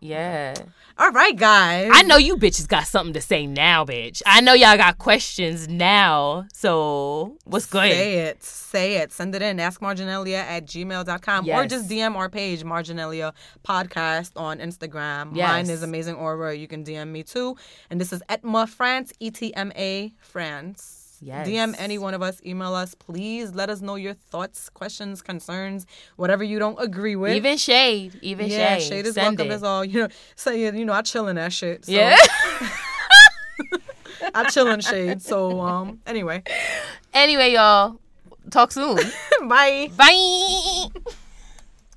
Yeah. All right, guys. I know you bitches got something to say now, bitch. I know y'all got questions now. So what's good? Say it. Say it. Send it in. Ask Marginelia at gmail.com or just DM our page, Marginelia Podcast on Instagram. Yes. Mine is Amazing Aura. You can DM me too. And this is Etma France, E T M A France. Yes. DM any one of us, email us. Please let us know your thoughts, questions, concerns, whatever you don't agree with. Even shade, even yeah, shade. shade is Send welcome it. as all. You know, say you know, I chill in that shit. So Yeah. I chill in shade. So um anyway. anyway, y'all, talk soon. Bye. Bye.